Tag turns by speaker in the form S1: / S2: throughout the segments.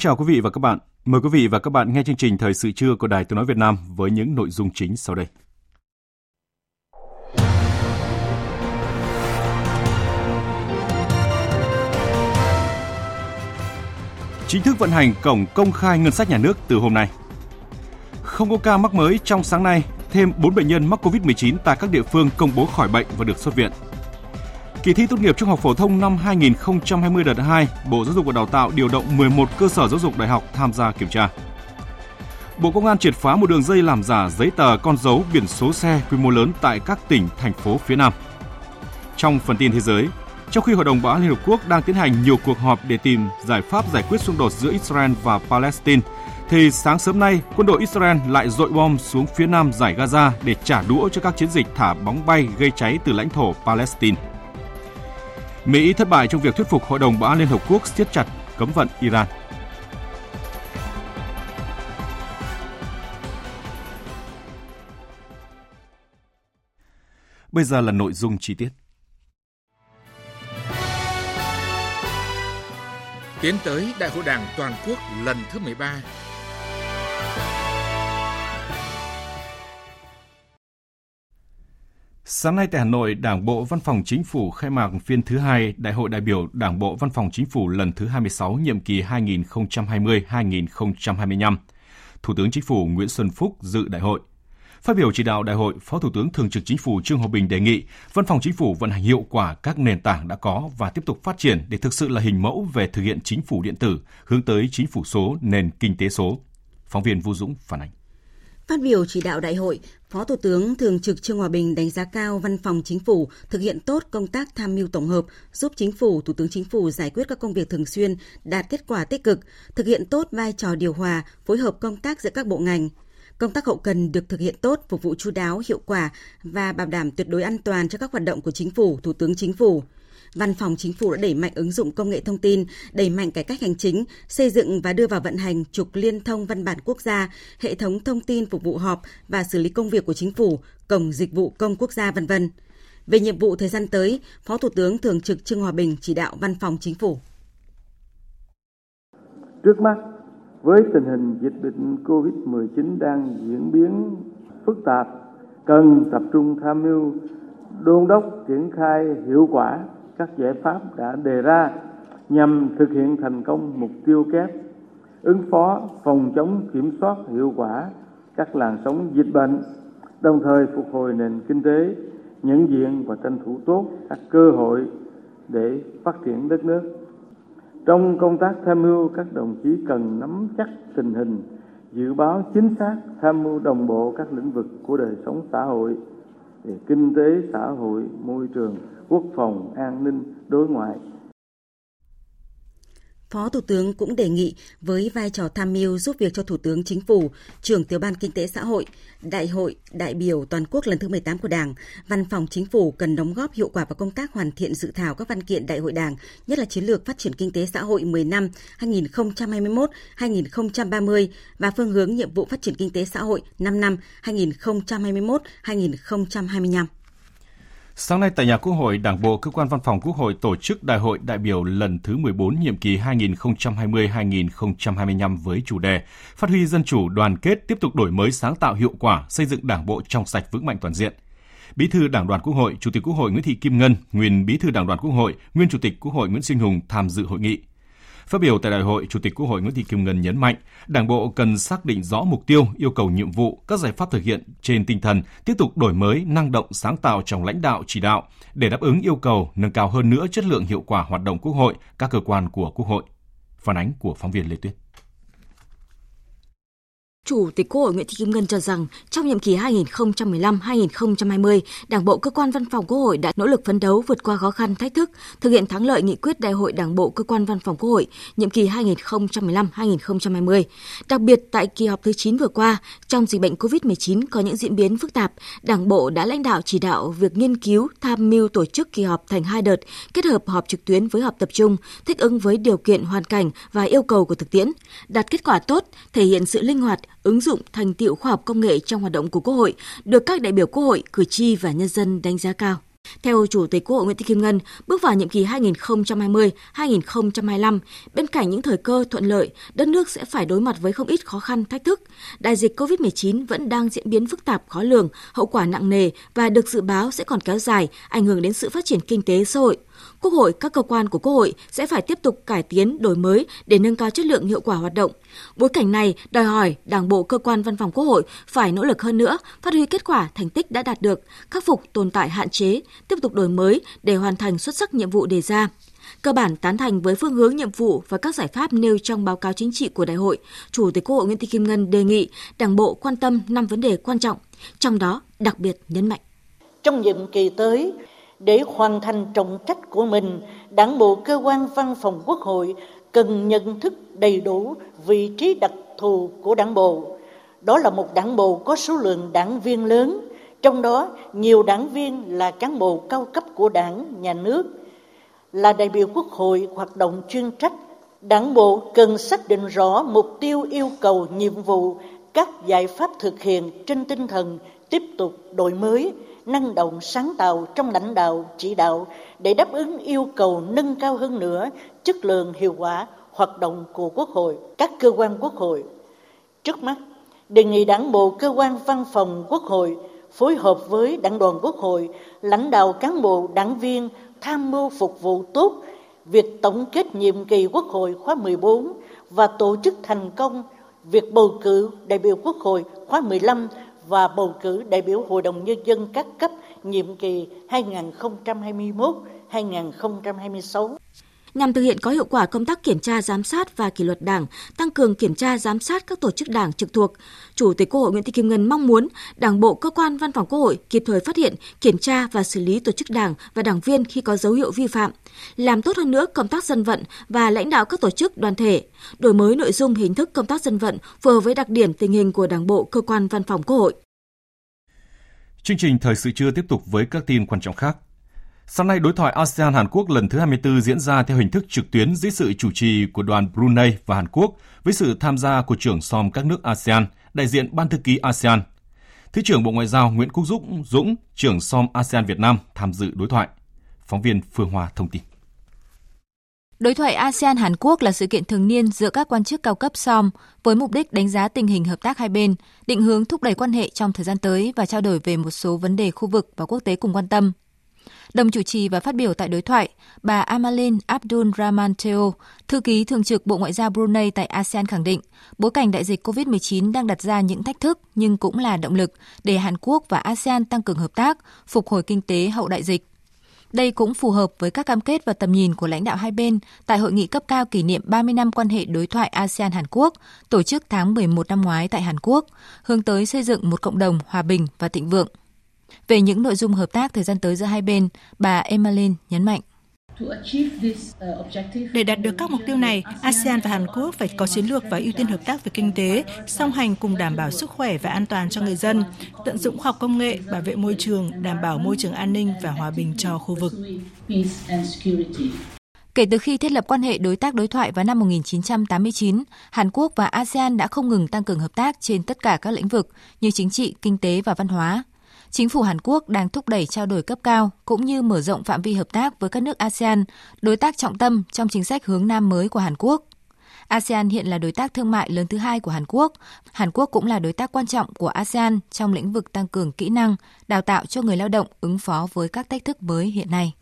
S1: Chào quý vị và các bạn. Mời quý vị và các bạn nghe chương trình Thời sự trưa của Đài Tiếng Nói Việt Nam với những nội dung chính sau đây. Chính thức vận hành cổng công khai ngân sách nhà nước từ hôm nay. Không có ca mắc mới trong sáng nay, thêm 4 bệnh nhân mắc COVID-19 tại các địa phương công bố khỏi bệnh và được xuất viện. Kỳ thi tốt nghiệp trung học phổ thông năm 2020 đợt 2, Bộ Giáo dục và Đào tạo điều động 11 cơ sở giáo dục đại học tham gia kiểm tra. Bộ Công an triệt phá một đường dây làm giả giấy tờ con dấu biển số xe quy mô lớn tại các tỉnh, thành phố phía Nam. Trong phần tin thế giới, trong khi Hội đồng Bảo an Liên Hợp Quốc đang tiến hành nhiều cuộc họp để tìm giải pháp giải quyết xung đột giữa Israel và Palestine, thì sáng sớm nay, quân đội Israel lại dội bom xuống phía nam giải Gaza để trả đũa cho các chiến dịch thả bóng bay gây cháy từ lãnh thổ Palestine. Mỹ thất bại trong việc thuyết phục Hội đồng Bảo an Liên Hợp Quốc siết chặt cấm vận Iran. Bây giờ là nội dung chi tiết.
S2: Tiến tới Đại hội Đảng toàn quốc lần thứ 13
S1: Sáng nay tại Hà Nội, Đảng bộ Văn phòng Chính phủ khai mạc phiên thứ hai Đại hội đại biểu Đảng bộ Văn phòng Chính phủ lần thứ 26 nhiệm kỳ 2020-2025. Thủ tướng Chính phủ Nguyễn Xuân Phúc dự đại hội. Phát biểu chỉ đạo đại hội, Phó Thủ tướng Thường trực Chính phủ Trương Hòa Bình đề nghị Văn phòng Chính phủ vận hành hiệu quả các nền tảng đã có và tiếp tục phát triển để thực sự là hình mẫu về thực hiện chính phủ điện tử, hướng tới chính phủ số, nền kinh tế số. Phóng viên Vũ Dũng phản ánh.
S3: Phát biểu chỉ đạo đại hội, Phó Thủ tướng Thường trực Trương Hòa Bình đánh giá cao Văn phòng Chính phủ thực hiện tốt công tác tham mưu tổng hợp, giúp Chính phủ, Thủ tướng Chính phủ giải quyết các công việc thường xuyên, đạt kết quả tích cực, thực hiện tốt vai trò điều hòa, phối hợp công tác giữa các bộ ngành. Công tác hậu cần được thực hiện tốt, phục vụ chú đáo, hiệu quả và bảo đảm tuyệt đối an toàn cho các hoạt động của Chính phủ, Thủ tướng Chính phủ. Văn phòng Chính phủ đã đẩy mạnh ứng dụng công nghệ thông tin, đẩy mạnh cải cách hành chính, xây dựng và đưa vào vận hành trục liên thông văn bản quốc gia, hệ thống thông tin phục vụ họp và xử lý công việc của Chính phủ, cổng dịch vụ công quốc gia vân vân. Về nhiệm vụ thời gian tới, Phó Thủ tướng Thường trực Trương Hòa Bình chỉ đạo Văn phòng Chính phủ.
S4: Trước mắt, với tình hình dịch bệnh COVID-19 đang diễn biến phức tạp, cần tập trung tham mưu đôn đốc triển khai hiệu quả các giải pháp đã đề ra nhằm thực hiện thành công mục tiêu kép, ứng phó phòng chống kiểm soát hiệu quả các làn sóng dịch bệnh, đồng thời phục hồi nền kinh tế, nhận diện và tranh thủ tốt các cơ hội để phát triển đất nước. Trong công tác tham mưu, các đồng chí cần nắm chắc tình hình, dự báo chính xác tham mưu đồng bộ các lĩnh vực của đời sống xã hội về kinh tế xã hội môi trường quốc phòng an ninh đối ngoại
S3: Phó Thủ tướng cũng đề nghị với vai trò tham mưu giúp việc cho Thủ tướng Chính phủ, trưởng tiểu ban kinh tế xã hội, Đại hội đại biểu toàn quốc lần thứ 18 của Đảng, Văn phòng Chính phủ cần đóng góp hiệu quả vào công tác hoàn thiện dự thảo các văn kiện Đại hội Đảng, nhất là chiến lược phát triển kinh tế xã hội 10 năm 2021-2030 và phương hướng nhiệm vụ phát triển kinh tế xã hội 5 năm 2021-2025.
S1: Sáng nay tại nhà Quốc hội, Đảng bộ cơ quan văn phòng Quốc hội tổ chức Đại hội đại biểu lần thứ 14 nhiệm kỳ 2020-2025 với chủ đề Phát huy dân chủ, đoàn kết, tiếp tục đổi mới sáng tạo hiệu quả, xây dựng Đảng bộ trong sạch vững mạnh toàn diện. Bí thư Đảng đoàn Quốc hội, Chủ tịch Quốc hội Nguyễn Thị Kim Ngân, nguyên Bí thư Đảng đoàn Quốc hội, nguyên Chủ tịch Quốc hội Nguyễn Sinh Hùng tham dự hội nghị. Phát biểu tại đại hội, Chủ tịch Quốc hội Nguyễn Thị Kim Ngân nhấn mạnh, Đảng bộ cần xác định rõ mục tiêu, yêu cầu nhiệm vụ, các giải pháp thực hiện trên tinh thần tiếp tục đổi mới, năng động, sáng tạo trong lãnh đạo chỉ đạo để đáp ứng yêu cầu nâng cao hơn nữa chất lượng hiệu quả hoạt động Quốc hội, các cơ quan của Quốc hội. Phản ánh của phóng viên Lê Tuyết.
S5: Chủ tịch Quốc hội Nguyễn Thị Kim Ngân cho rằng trong nhiệm kỳ 2015-2020, Đảng bộ cơ quan văn phòng Quốc hội đã nỗ lực phấn đấu vượt qua khó khăn thách thức, thực hiện thắng lợi nghị quyết Đại hội Đảng bộ cơ quan văn phòng Quốc hội nhiệm kỳ 2015-2020. Đặc biệt tại kỳ họp thứ 9 vừa qua, trong dịch bệnh COVID-19 có những diễn biến phức tạp, Đảng bộ đã lãnh đạo chỉ đạo việc nghiên cứu, tham mưu tổ chức kỳ họp thành hai đợt, kết hợp họp trực tuyến với họp tập trung, thích ứng với điều kiện hoàn cảnh và yêu cầu của thực tiễn, đạt kết quả tốt, thể hiện sự linh hoạt, ứng dụng thành tiệu khoa học công nghệ trong hoạt động của Quốc hội được các đại biểu Quốc hội, cử tri và nhân dân đánh giá cao. Theo Chủ tịch Quốc hội Nguyễn Thị Kim Ngân, bước vào nhiệm kỳ 2020-2025, bên cạnh những thời cơ thuận lợi, đất nước sẽ phải đối mặt với không ít khó khăn, thách thức. Đại dịch COVID-19 vẫn đang diễn biến phức tạp, khó lường, hậu quả nặng nề và được dự báo sẽ còn kéo dài, ảnh hưởng đến sự phát triển kinh tế xã hội. Quốc hội, các cơ quan của Quốc hội sẽ phải tiếp tục cải tiến, đổi mới để nâng cao chất lượng hiệu quả hoạt động. Bối cảnh này đòi hỏi Đảng bộ cơ quan văn phòng Quốc hội phải nỗ lực hơn nữa, phát huy kết quả thành tích đã đạt được, khắc phục tồn tại hạn chế, tiếp tục đổi mới để hoàn thành xuất sắc nhiệm vụ đề ra cơ bản tán thành với phương hướng nhiệm vụ và các giải pháp nêu trong báo cáo chính trị của đại hội, Chủ tịch Quốc hội Nguyễn Thị Kim Ngân đề nghị Đảng bộ quan tâm 5 vấn đề quan trọng, trong đó đặc biệt nhấn mạnh.
S6: Trong nhiệm kỳ tới, để hoàn thành trọng trách của mình, Đảng bộ cơ quan văn phòng Quốc hội cần nhận thức đầy đủ vị trí đặc thù của đảng bộ. Đó là một đảng bộ có số lượng đảng viên lớn, trong đó nhiều đảng viên là cán bộ cao cấp của đảng, nhà nước, là đại biểu quốc hội hoạt động chuyên trách. Đảng bộ cần xác định rõ mục tiêu yêu cầu nhiệm vụ, các giải pháp thực hiện trên tinh thần tiếp tục đổi mới, năng động sáng tạo trong lãnh đạo chỉ đạo để đáp ứng yêu cầu nâng cao hơn nữa chất lượng hiệu quả hoạt động của Quốc hội, các cơ quan Quốc hội. Trước mắt, đề nghị Đảng bộ cơ quan văn phòng Quốc hội phối hợp với Đảng đoàn Quốc hội, lãnh đạo cán bộ đảng viên tham mưu phục vụ tốt việc tổng kết nhiệm kỳ Quốc hội khóa 14 và tổ chức thành công việc bầu cử đại biểu Quốc hội khóa 15 và bầu cử đại biểu Hội đồng Nhân dân các cấp nhiệm kỳ 2021-2026
S5: nhằm thực hiện có hiệu quả công tác kiểm tra giám sát và kỷ luật Đảng, tăng cường kiểm tra giám sát các tổ chức Đảng trực thuộc. Chủ tịch Quốc hội Nguyễn Thị Kim Ngân mong muốn Đảng bộ cơ quan văn phòng Quốc hội kịp thời phát hiện, kiểm tra và xử lý tổ chức Đảng và đảng viên khi có dấu hiệu vi phạm, làm tốt hơn nữa công tác dân vận và lãnh đạo các tổ chức đoàn thể, đổi mới nội dung hình thức công tác dân vận phù hợp với đặc điểm tình hình của Đảng bộ cơ quan văn phòng Quốc hội.
S1: Chương trình thời sự trưa tiếp tục với các tin quan trọng khác. Sáng nay, đối thoại ASEAN Hàn Quốc lần thứ 24 diễn ra theo hình thức trực tuyến dưới sự chủ trì của đoàn Brunei và Hàn Quốc với sự tham gia của trưởng som các nước ASEAN, đại diện Ban thư ký ASEAN. Thứ trưởng Bộ Ngoại giao Nguyễn Quốc Dũng, Dũng, trưởng som ASEAN Việt Nam tham dự đối thoại. Phóng viên Phương Hoa thông tin.
S7: Đối thoại ASEAN Hàn Quốc là sự kiện thường niên giữa các quan chức cao cấp SOM với mục đích đánh giá tình hình hợp tác hai bên, định hướng thúc đẩy quan hệ trong thời gian tới và trao đổi về một số vấn đề khu vực và quốc tế cùng quan tâm. Đồng chủ trì và phát biểu tại đối thoại, bà Amalin Abdul Rahman Teo, thư ký thường trực Bộ Ngoại giao Brunei tại ASEAN khẳng định, bối cảnh đại dịch COVID-19 đang đặt ra những thách thức nhưng cũng là động lực để Hàn Quốc và ASEAN tăng cường hợp tác, phục hồi kinh tế hậu đại dịch. Đây cũng phù hợp với các cam kết và tầm nhìn của lãnh đạo hai bên tại hội nghị cấp cao kỷ niệm 30 năm quan hệ đối thoại ASEAN-Hàn Quốc, tổ chức tháng 11 năm ngoái tại Hàn Quốc, hướng tới xây dựng một cộng đồng hòa bình và thịnh vượng. Về những nội dung hợp tác thời gian tới giữa hai bên, bà Emmeline nhấn mạnh.
S8: Để đạt được các mục tiêu này, ASEAN và Hàn Quốc phải có chiến lược và ưu tiên hợp tác về kinh tế, song hành cùng đảm bảo sức khỏe và an toàn cho người dân, tận dụng khoa học công nghệ, bảo vệ môi trường, đảm bảo môi trường an ninh và hòa bình cho khu vực.
S7: Kể từ khi thiết lập quan hệ đối tác đối thoại vào năm 1989, Hàn Quốc và ASEAN đã không ngừng tăng cường hợp tác trên tất cả các lĩnh vực như chính trị, kinh tế và văn hóa. Chính phủ Hàn Quốc đang thúc đẩy trao đổi cấp cao cũng như mở rộng phạm vi hợp tác với các nước ASEAN, đối tác trọng tâm trong chính sách hướng Nam mới của Hàn Quốc. ASEAN hiện là đối tác thương mại lớn thứ hai của Hàn Quốc. Hàn Quốc cũng là đối tác quan trọng của ASEAN trong lĩnh vực tăng cường kỹ năng, đào tạo cho người lao động ứng phó với các thách thức mới hiện nay.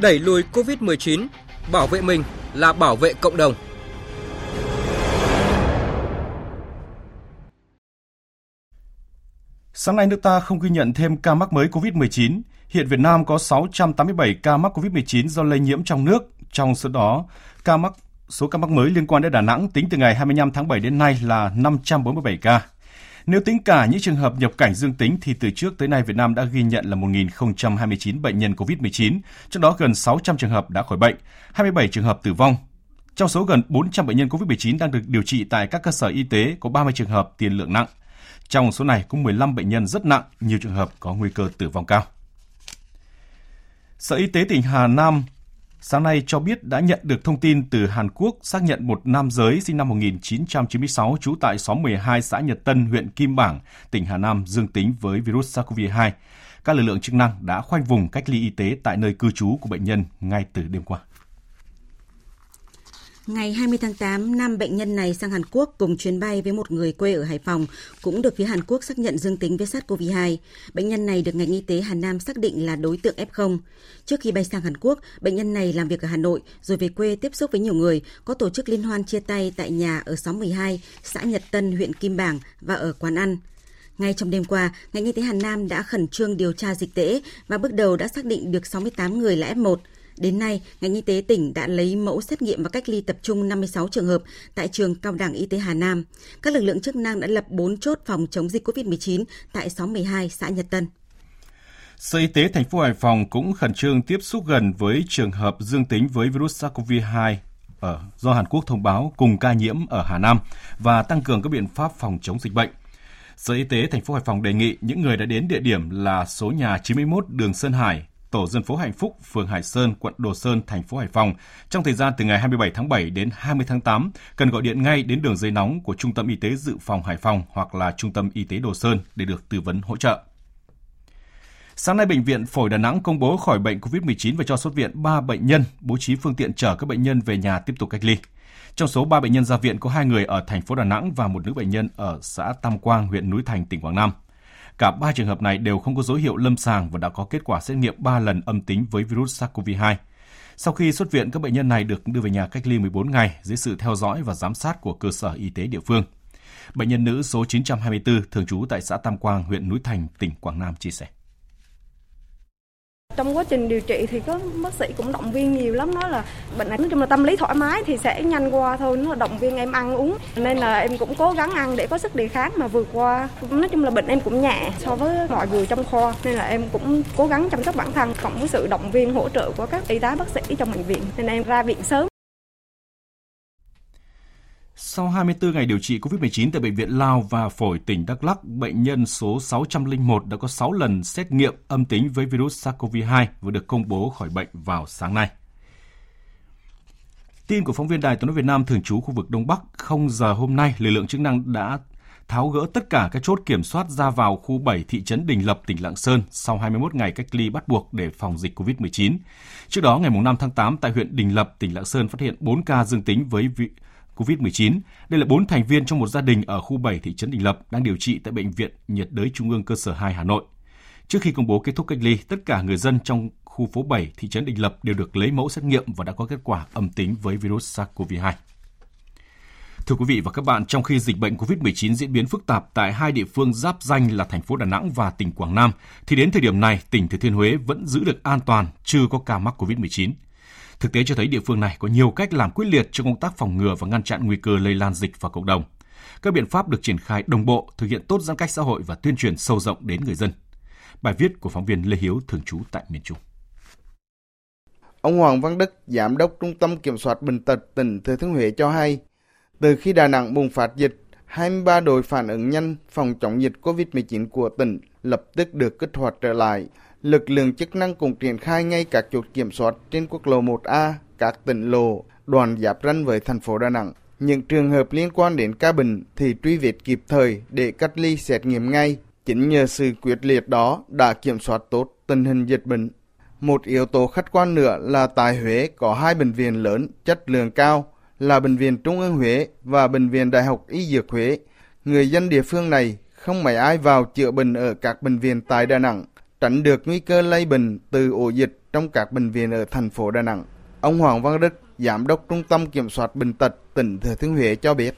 S9: Đẩy lùi Covid-19, bảo vệ mình là bảo vệ cộng đồng.
S1: Sáng nay nước ta không ghi nhận thêm ca mắc mới COVID-19. Hiện Việt Nam có 687 ca mắc COVID-19 do lây nhiễm trong nước. Trong số đó, ca mắc số ca mắc mới liên quan đến Đà Nẵng tính từ ngày 25 tháng 7 đến nay là 547 ca. Nếu tính cả những trường hợp nhập cảnh dương tính thì từ trước tới nay Việt Nam đã ghi nhận là 1.029 bệnh nhân COVID-19, trong đó gần 600 trường hợp đã khỏi bệnh, 27 trường hợp tử vong. Trong số gần 400 bệnh nhân COVID-19 đang được điều trị tại các cơ sở y tế có 30 trường hợp tiền lượng nặng. Trong số này có 15 bệnh nhân rất nặng, nhiều trường hợp có nguy cơ tử vong cao. Sở Y tế tỉnh Hà Nam sáng nay cho biết đã nhận được thông tin từ Hàn Quốc xác nhận một nam giới sinh năm 1996 trú tại xóm 12 xã Nhật Tân, huyện Kim Bảng, tỉnh Hà Nam dương tính với virus SARS-CoV-2. Các lực lượng chức năng đã khoanh vùng cách ly y tế tại nơi cư trú của bệnh nhân ngay từ đêm qua.
S3: Ngày 20 tháng 8, năm bệnh nhân này sang Hàn Quốc cùng chuyến bay với một người quê ở Hải Phòng cũng được phía Hàn Quốc xác nhận dương tính với SARS-CoV-2. Bệnh nhân này được ngành y tế Hà Nam xác định là đối tượng F0. Trước khi bay sang Hàn Quốc, bệnh nhân này làm việc ở Hà Nội rồi về quê tiếp xúc với nhiều người, có tổ chức liên hoan chia tay tại nhà ở xóm 12, xã Nhật Tân, huyện Kim Bảng và ở quán ăn. Ngay trong đêm qua, ngành y tế Hà Nam đã khẩn trương điều tra dịch tễ và bước đầu đã xác định được 68 người là F1. Đến nay, ngành y tế tỉnh đã lấy mẫu xét nghiệm và cách ly tập trung 56 trường hợp tại trường Cao đẳng Y tế Hà Nam. Các lực lượng chức năng đã lập 4 chốt phòng chống dịch COVID-19 tại xóm 12, xã Nhật Tân.
S1: Sở Y tế thành phố Hải Phòng cũng khẩn trương tiếp xúc gần với trường hợp dương tính với virus SARS-CoV-2 ở do Hàn Quốc thông báo cùng ca nhiễm ở Hà Nam và tăng cường các biện pháp phòng chống dịch bệnh. Sở Y tế thành phố Hải Phòng đề nghị những người đã đến địa điểm là số nhà 91 đường Sơn Hải, tổ dân phố Hạnh Phúc, phường Hải Sơn, quận Đồ Sơn, thành phố Hải Phòng trong thời gian từ ngày 27 tháng 7 đến 20 tháng 8 cần gọi điện ngay đến đường dây nóng của Trung tâm Y tế Dự phòng Hải Phòng hoặc là Trung tâm Y tế Đồ Sơn để được tư vấn hỗ trợ. Sáng nay, Bệnh viện Phổi Đà Nẵng công bố khỏi bệnh COVID-19 và cho xuất viện 3 bệnh nhân, bố trí phương tiện chở các bệnh nhân về nhà tiếp tục cách ly. Trong số 3 bệnh nhân ra viện có 2 người ở thành phố Đà Nẵng và một nữ bệnh nhân ở xã Tam Quang, huyện Núi Thành, tỉnh Quảng Nam. Cả ba trường hợp này đều không có dấu hiệu lâm sàng và đã có kết quả xét nghiệm 3 lần âm tính với virus SARS-CoV-2. Sau khi xuất viện, các bệnh nhân này được đưa về nhà cách ly 14 ngày dưới sự theo dõi và giám sát của cơ sở y tế địa phương. Bệnh nhân nữ số 924 thường trú tại xã Tam Quang, huyện Núi Thành, tỉnh Quảng Nam chia sẻ.
S10: Trong quá trình điều trị thì có bác sĩ cũng động viên nhiều lắm, nói là bệnh này nói chung là tâm lý thoải mái thì sẽ nhanh qua thôi, nó động viên em ăn uống. Nên là em cũng cố gắng ăn để có sức đề kháng mà vượt qua. Nói chung là bệnh em cũng nhẹ so với mọi người trong khoa, nên là em cũng cố gắng chăm sóc bản thân cộng với sự động viên hỗ trợ của các y tá bác sĩ trong bệnh viện. Nên em ra viện sớm
S1: sau 24 ngày điều trị COVID-19 tại Bệnh viện Lao và Phổi tỉnh Đắk Lắc, bệnh nhân số 601 đã có 6 lần xét nghiệm âm tính với virus SARS-CoV-2 và được công bố khỏi bệnh vào sáng nay. Tin của phóng viên Đài tiếng nói Việt Nam thường trú khu vực Đông Bắc, 0 giờ hôm nay, lực lượng chức năng đã tháo gỡ tất cả các chốt kiểm soát ra vào khu 7 thị trấn Đình Lập, tỉnh Lạng Sơn sau 21 ngày cách ly bắt buộc để phòng dịch COVID-19. Trước đó, ngày 5 tháng 8, tại huyện Đình Lập, tỉnh Lạng Sơn phát hiện 4 ca dương tính với COVID-19. Đây là 4 thành viên trong một gia đình ở khu 7 thị trấn Đình Lập đang điều trị tại Bệnh viện nhiệt đới Trung ương cơ sở 2 Hà Nội. Trước khi công bố kết thúc cách ly, tất cả người dân trong khu phố 7 thị trấn Đình Lập đều được lấy mẫu xét nghiệm và đã có kết quả âm tính với virus SARS-CoV-2. Thưa quý vị và các bạn, trong khi dịch bệnh COVID-19 diễn biến phức tạp tại hai địa phương giáp danh là thành phố Đà Nẵng và tỉnh Quảng Nam, thì đến thời điểm này, tỉnh Thừa Thiên Huế vẫn giữ được an toàn, chưa có ca mắc COVID-19. Thực tế cho thấy địa phương này có nhiều cách làm quyết liệt trong công tác phòng ngừa và ngăn chặn nguy cơ lây lan dịch vào cộng đồng. Các biện pháp được triển khai đồng bộ, thực hiện tốt giãn cách xã hội và tuyên truyền sâu rộng đến người dân. Bài viết của phóng viên Lê Hiếu thường trú tại miền Trung.
S11: Ông Hoàng Văn Đức, Giám đốc Trung tâm Kiểm soát Bệnh tật tỉnh Thừa Thiên Huế cho hay, từ khi Đà Nẵng bùng phát dịch, 23 đội phản ứng nhanh phòng chống dịch COVID-19 của tỉnh lập tức được kích hoạt trở lại – lực lượng chức năng cũng triển khai ngay các chốt kiểm soát trên quốc lộ 1A, các tỉnh lộ, đoàn giáp ranh với thành phố Đà Nẵng. Những trường hợp liên quan đến ca bệnh thì truy vết kịp thời để cách ly xét nghiệm ngay. Chính nhờ sự quyết liệt đó đã kiểm soát tốt tình hình dịch bệnh. Một yếu tố khách quan nữa là tại Huế có hai bệnh viện lớn chất lượng cao là Bệnh viện Trung ương Huế và Bệnh viện Đại học Y Dược Huế. Người dân địa phương này không mấy ai vào chữa bệnh ở các bệnh viện tại Đà Nẵng tránh được nguy cơ lây bệnh từ ổ dịch trong các bệnh viện ở thành phố Đà Nẵng. Ông Hoàng Văn Đức, Giám đốc Trung tâm Kiểm soát Bệnh tật tỉnh Thừa Thiên Huế cho biết.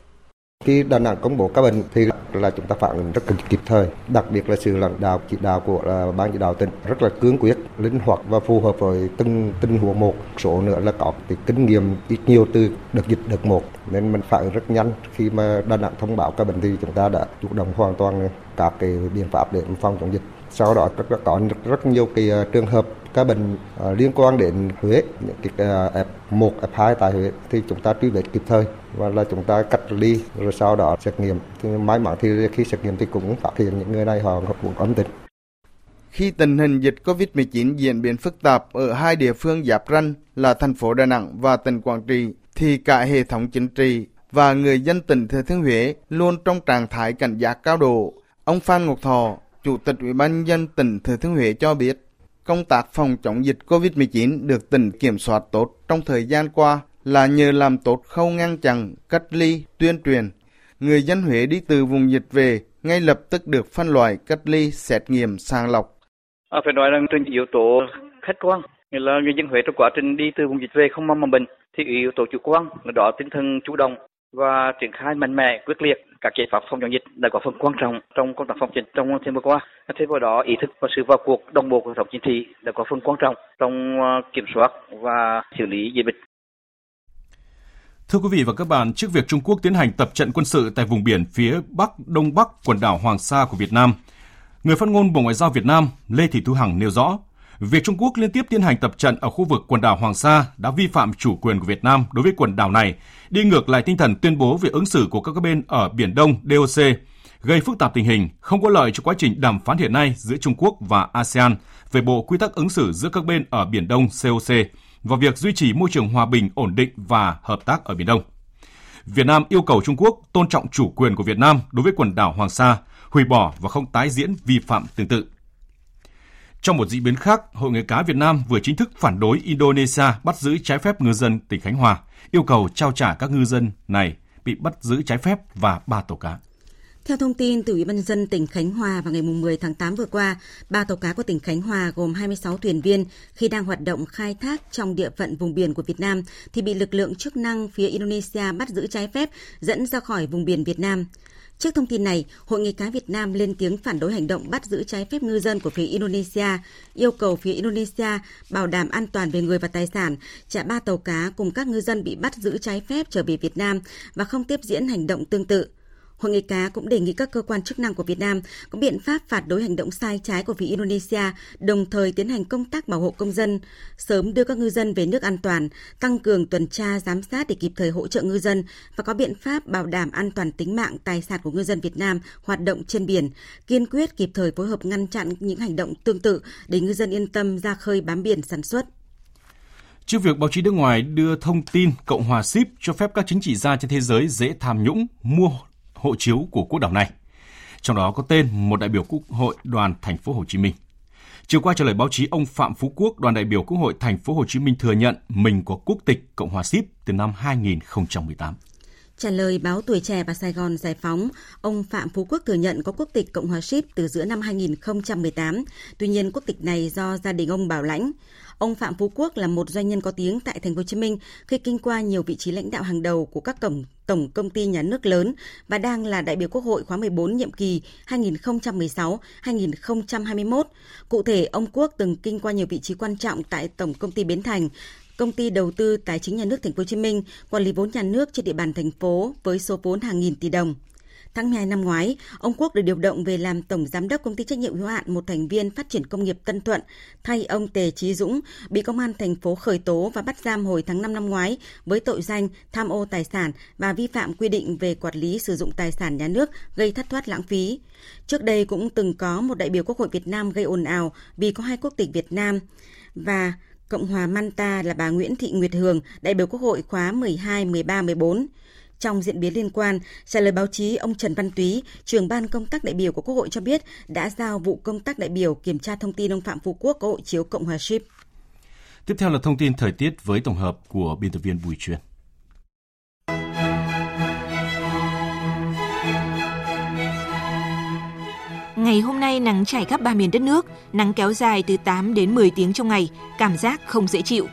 S12: Khi Đà Nẵng công bố ca bệnh thì là chúng ta phản ứng rất kịp thời, đặc biệt là sự lãnh đạo chỉ đạo của là ban chỉ đạo tỉnh rất là cương quyết, linh hoạt và phù hợp với từng tình huống một. Số nữa là có cái kinh nghiệm ít nhiều từ đợt dịch đợt một nên mình phản ứng rất nhanh khi mà Đà Nẵng thông báo ca bệnh thì chúng ta đã chủ động hoàn toàn các cái biện pháp để phòng chống dịch. Sau đó rất, rất có rất, rất nhiều cái ờ, trường hợp ca bệnh ờ, liên quan đến Huế, những cái ờ, F1, F2 tại Huế thì chúng ta truy vết kịp thời và là chúng ta cách ly rồi sau đó xét nghiệm. Thì may mắn thì khi xét nghiệm thì cũng phát hiện những người này họ cũng âm tính.
S11: Khi tình hình dịch COVID-19 diễn biến phức tạp ở hai địa phương giáp ranh là thành phố Đà Nẵng và tỉnh Quảng Trị, thì cả hệ thống chính trị và người dân tỉnh Thừa Thiên Huế luôn trong trạng thái cảnh giác cao độ. Ông Phan Ngọc Thọ, Chủ tịch Ủy ban nhân dân tỉnh Thừa Thiên Huế cho biết, công tác phòng chống dịch COVID-19 được tỉnh kiểm soát tốt trong thời gian qua là nhờ làm tốt khâu ngăn chặn, cách ly, tuyên truyền. Người dân Huế đi từ vùng dịch về ngay lập tức được phân loại, cách ly, xét nghiệm, sàng lọc.
S13: À, phải nói rằng trên yếu tố khách quan, nghĩa là người dân Huế trong quá trình đi từ vùng dịch về không mong mầm bệnh, thì yếu tố chủ quan là đó tinh thần chủ động và triển khai mạnh mẽ quyết liệt các giải pháp phòng chống dịch đã có phần quan trọng trong công tác phòng dịch trong thời vừa qua. Thêm vào đó, ý thức và sự vào cuộc đồng bộ của hệ thống chính trị đã có phần quan trọng trong ờ, kiểm soát và xử lý dịch bệnh.
S1: Thưa quý vị và các bạn, trước việc Trung Quốc tiến hành tập trận quân sự tại vùng biển phía Bắc Đông Bắc quần đảo Hoàng Sa của Việt Nam, người phát ngôn Bộ Ngoại giao Việt Nam Lê Thị Thu Hằng nêu rõ, việc Trung Quốc liên tiếp tiến hành tập trận ở khu vực quần đảo Hoàng Sa đã vi phạm chủ quyền của Việt Nam đối với quần đảo này, đi ngược lại tinh thần tuyên bố về ứng xử của các bên ở Biển Đông DOC, gây phức tạp tình hình, không có lợi cho quá trình đàm phán hiện nay giữa Trung Quốc và ASEAN về bộ quy tắc ứng xử giữa các bên ở Biển Đông COC và việc duy trì môi trường hòa bình, ổn định và hợp tác ở Biển Đông. Việt Nam yêu cầu Trung Quốc tôn trọng chủ quyền của Việt Nam đối với quần đảo Hoàng Sa, hủy bỏ và không tái diễn vi phạm tương tự. Trong một diễn biến khác, Hội nghề cá Việt Nam vừa chính thức phản đối Indonesia bắt giữ trái phép ngư dân tỉnh Khánh Hòa, yêu cầu trao trả các ngư dân này bị bắt giữ trái phép và ba tàu cá.
S3: Theo thông tin từ Ủy ban dân tỉnh Khánh Hòa vào ngày 10 tháng 8 vừa qua, ba tàu cá của tỉnh Khánh Hòa gồm 26 thuyền viên khi đang hoạt động khai thác trong địa phận vùng biển của Việt Nam thì bị lực lượng chức năng phía Indonesia bắt giữ trái phép dẫn ra khỏi vùng biển Việt Nam. Trước thông tin này, Hội nghề cá Việt Nam lên tiếng phản đối hành động bắt giữ trái phép ngư dân của phía Indonesia, yêu cầu phía Indonesia bảo đảm an toàn về người và tài sản, trả ba tàu cá cùng các ngư dân bị bắt giữ trái phép trở về Việt Nam và không tiếp diễn hành động tương tự. Hội nghề cá cũng đề nghị các cơ quan chức năng của Việt Nam có biện pháp phạt đối hành động sai trái của phía Indonesia, đồng thời tiến hành công tác bảo hộ công dân, sớm đưa các ngư dân về nước an toàn, tăng cường tuần tra giám sát để kịp thời hỗ trợ ngư dân và có biện pháp bảo đảm an toàn tính mạng tài sản của ngư dân Việt Nam hoạt động trên biển, kiên quyết kịp thời phối hợp ngăn chặn những hành động tương tự để ngư dân yên tâm ra khơi bám biển sản xuất.
S1: Trước việc báo chí nước ngoài đưa thông tin Cộng hòa Ship cho phép các chính trị gia trên thế giới dễ tham nhũng, mua hộ chiếu của quốc đảo này. Trong đó có tên một đại biểu Quốc hội đoàn thành phố Hồ Chí Minh. Chiều qua trả lời báo chí, ông Phạm Phú Quốc, đoàn đại biểu Quốc hội thành phố Hồ Chí Minh thừa nhận mình có quốc tịch Cộng hòa Síp từ năm 2018.
S3: Trả lời báo Tuổi Trẻ và Sài Gòn Giải Phóng, ông Phạm Phú Quốc thừa nhận có quốc tịch Cộng hòa Ship từ giữa năm 2018. Tuy nhiên, quốc tịch này do gia đình ông bảo lãnh. Ông Phạm Phú Quốc là một doanh nhân có tiếng tại thành phố Hồ Chí Minh khi kinh qua nhiều vị trí lãnh đạo hàng đầu của các cổng tổng công ty nhà nước lớn và đang là đại biểu Quốc hội khóa 14 nhiệm kỳ 2016-2021. Cụ thể, ông Quốc từng kinh qua nhiều vị trí quan trọng tại Tổng công ty Bến Thành, công ty đầu tư tài chính nhà nước thành phố Hồ Chí Minh, quản lý vốn nhà nước trên địa bàn thành phố với số vốn hàng nghìn tỷ đồng. Tháng 12 năm ngoái, ông Quốc được điều động về làm tổng giám đốc công ty trách nhiệm hữu hạn một thành viên phát triển công nghiệp Tân Thuận, thay ông Tề Chí Dũng bị công an thành phố khởi tố và bắt giam hồi tháng 5 năm ngoái với tội danh tham ô tài sản và vi phạm quy định về quản lý sử dụng tài sản nhà nước gây thất thoát lãng phí. Trước đây cũng từng có một đại biểu Quốc hội Việt Nam gây ồn ào vì có hai quốc tịch Việt Nam và Cộng hòa Manta là bà Nguyễn Thị Nguyệt Hường, đại biểu Quốc hội khóa 12, 13, 14. Trong diễn biến liên quan, trả lời báo chí, ông Trần Văn Túy, trưởng ban công tác đại biểu của Quốc hội cho biết đã giao vụ công tác đại biểu kiểm tra thông tin ông Phạm Phú Quốc có hộ chiếu Cộng hòa Ship.
S1: Tiếp theo là thông tin thời tiết với tổng hợp của biên tập viên Bùi Truyền.
S7: Ngày hôm nay nắng trải khắp ba miền đất nước, nắng kéo dài từ 8 đến 10 tiếng trong ngày, cảm giác không dễ chịu.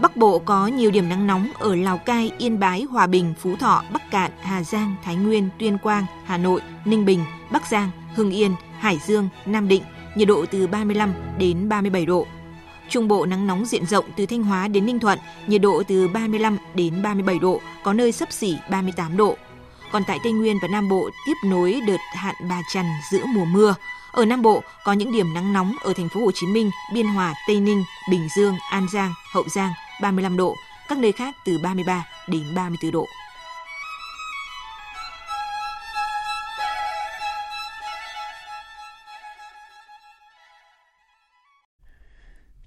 S7: Bắc Bộ có nhiều điểm nắng nóng ở Lào Cai, Yên Bái, Hòa Bình, Phú Thọ, Bắc Cạn, Hà Giang, Thái Nguyên, Tuyên Quang, Hà Nội, Ninh Bình, Bắc Giang, Hưng Yên, Hải Dương, Nam Định, nhiệt độ từ 35 đến 37 độ. Trung Bộ nắng nóng diện rộng từ Thanh Hóa đến Ninh Thuận, nhiệt độ từ 35 đến 37 độ, có nơi sấp xỉ 38 độ. Còn tại Tây Nguyên và Nam Bộ tiếp nối đợt hạn bà chằn giữa mùa mưa. Ở Nam Bộ có những điểm nắng nóng ở thành phố Hồ Chí Minh, Biên Hòa, Tây Ninh, Bình Dương, An Giang, Hậu Giang 35 độ, các nơi khác từ 33 đến 34 độ.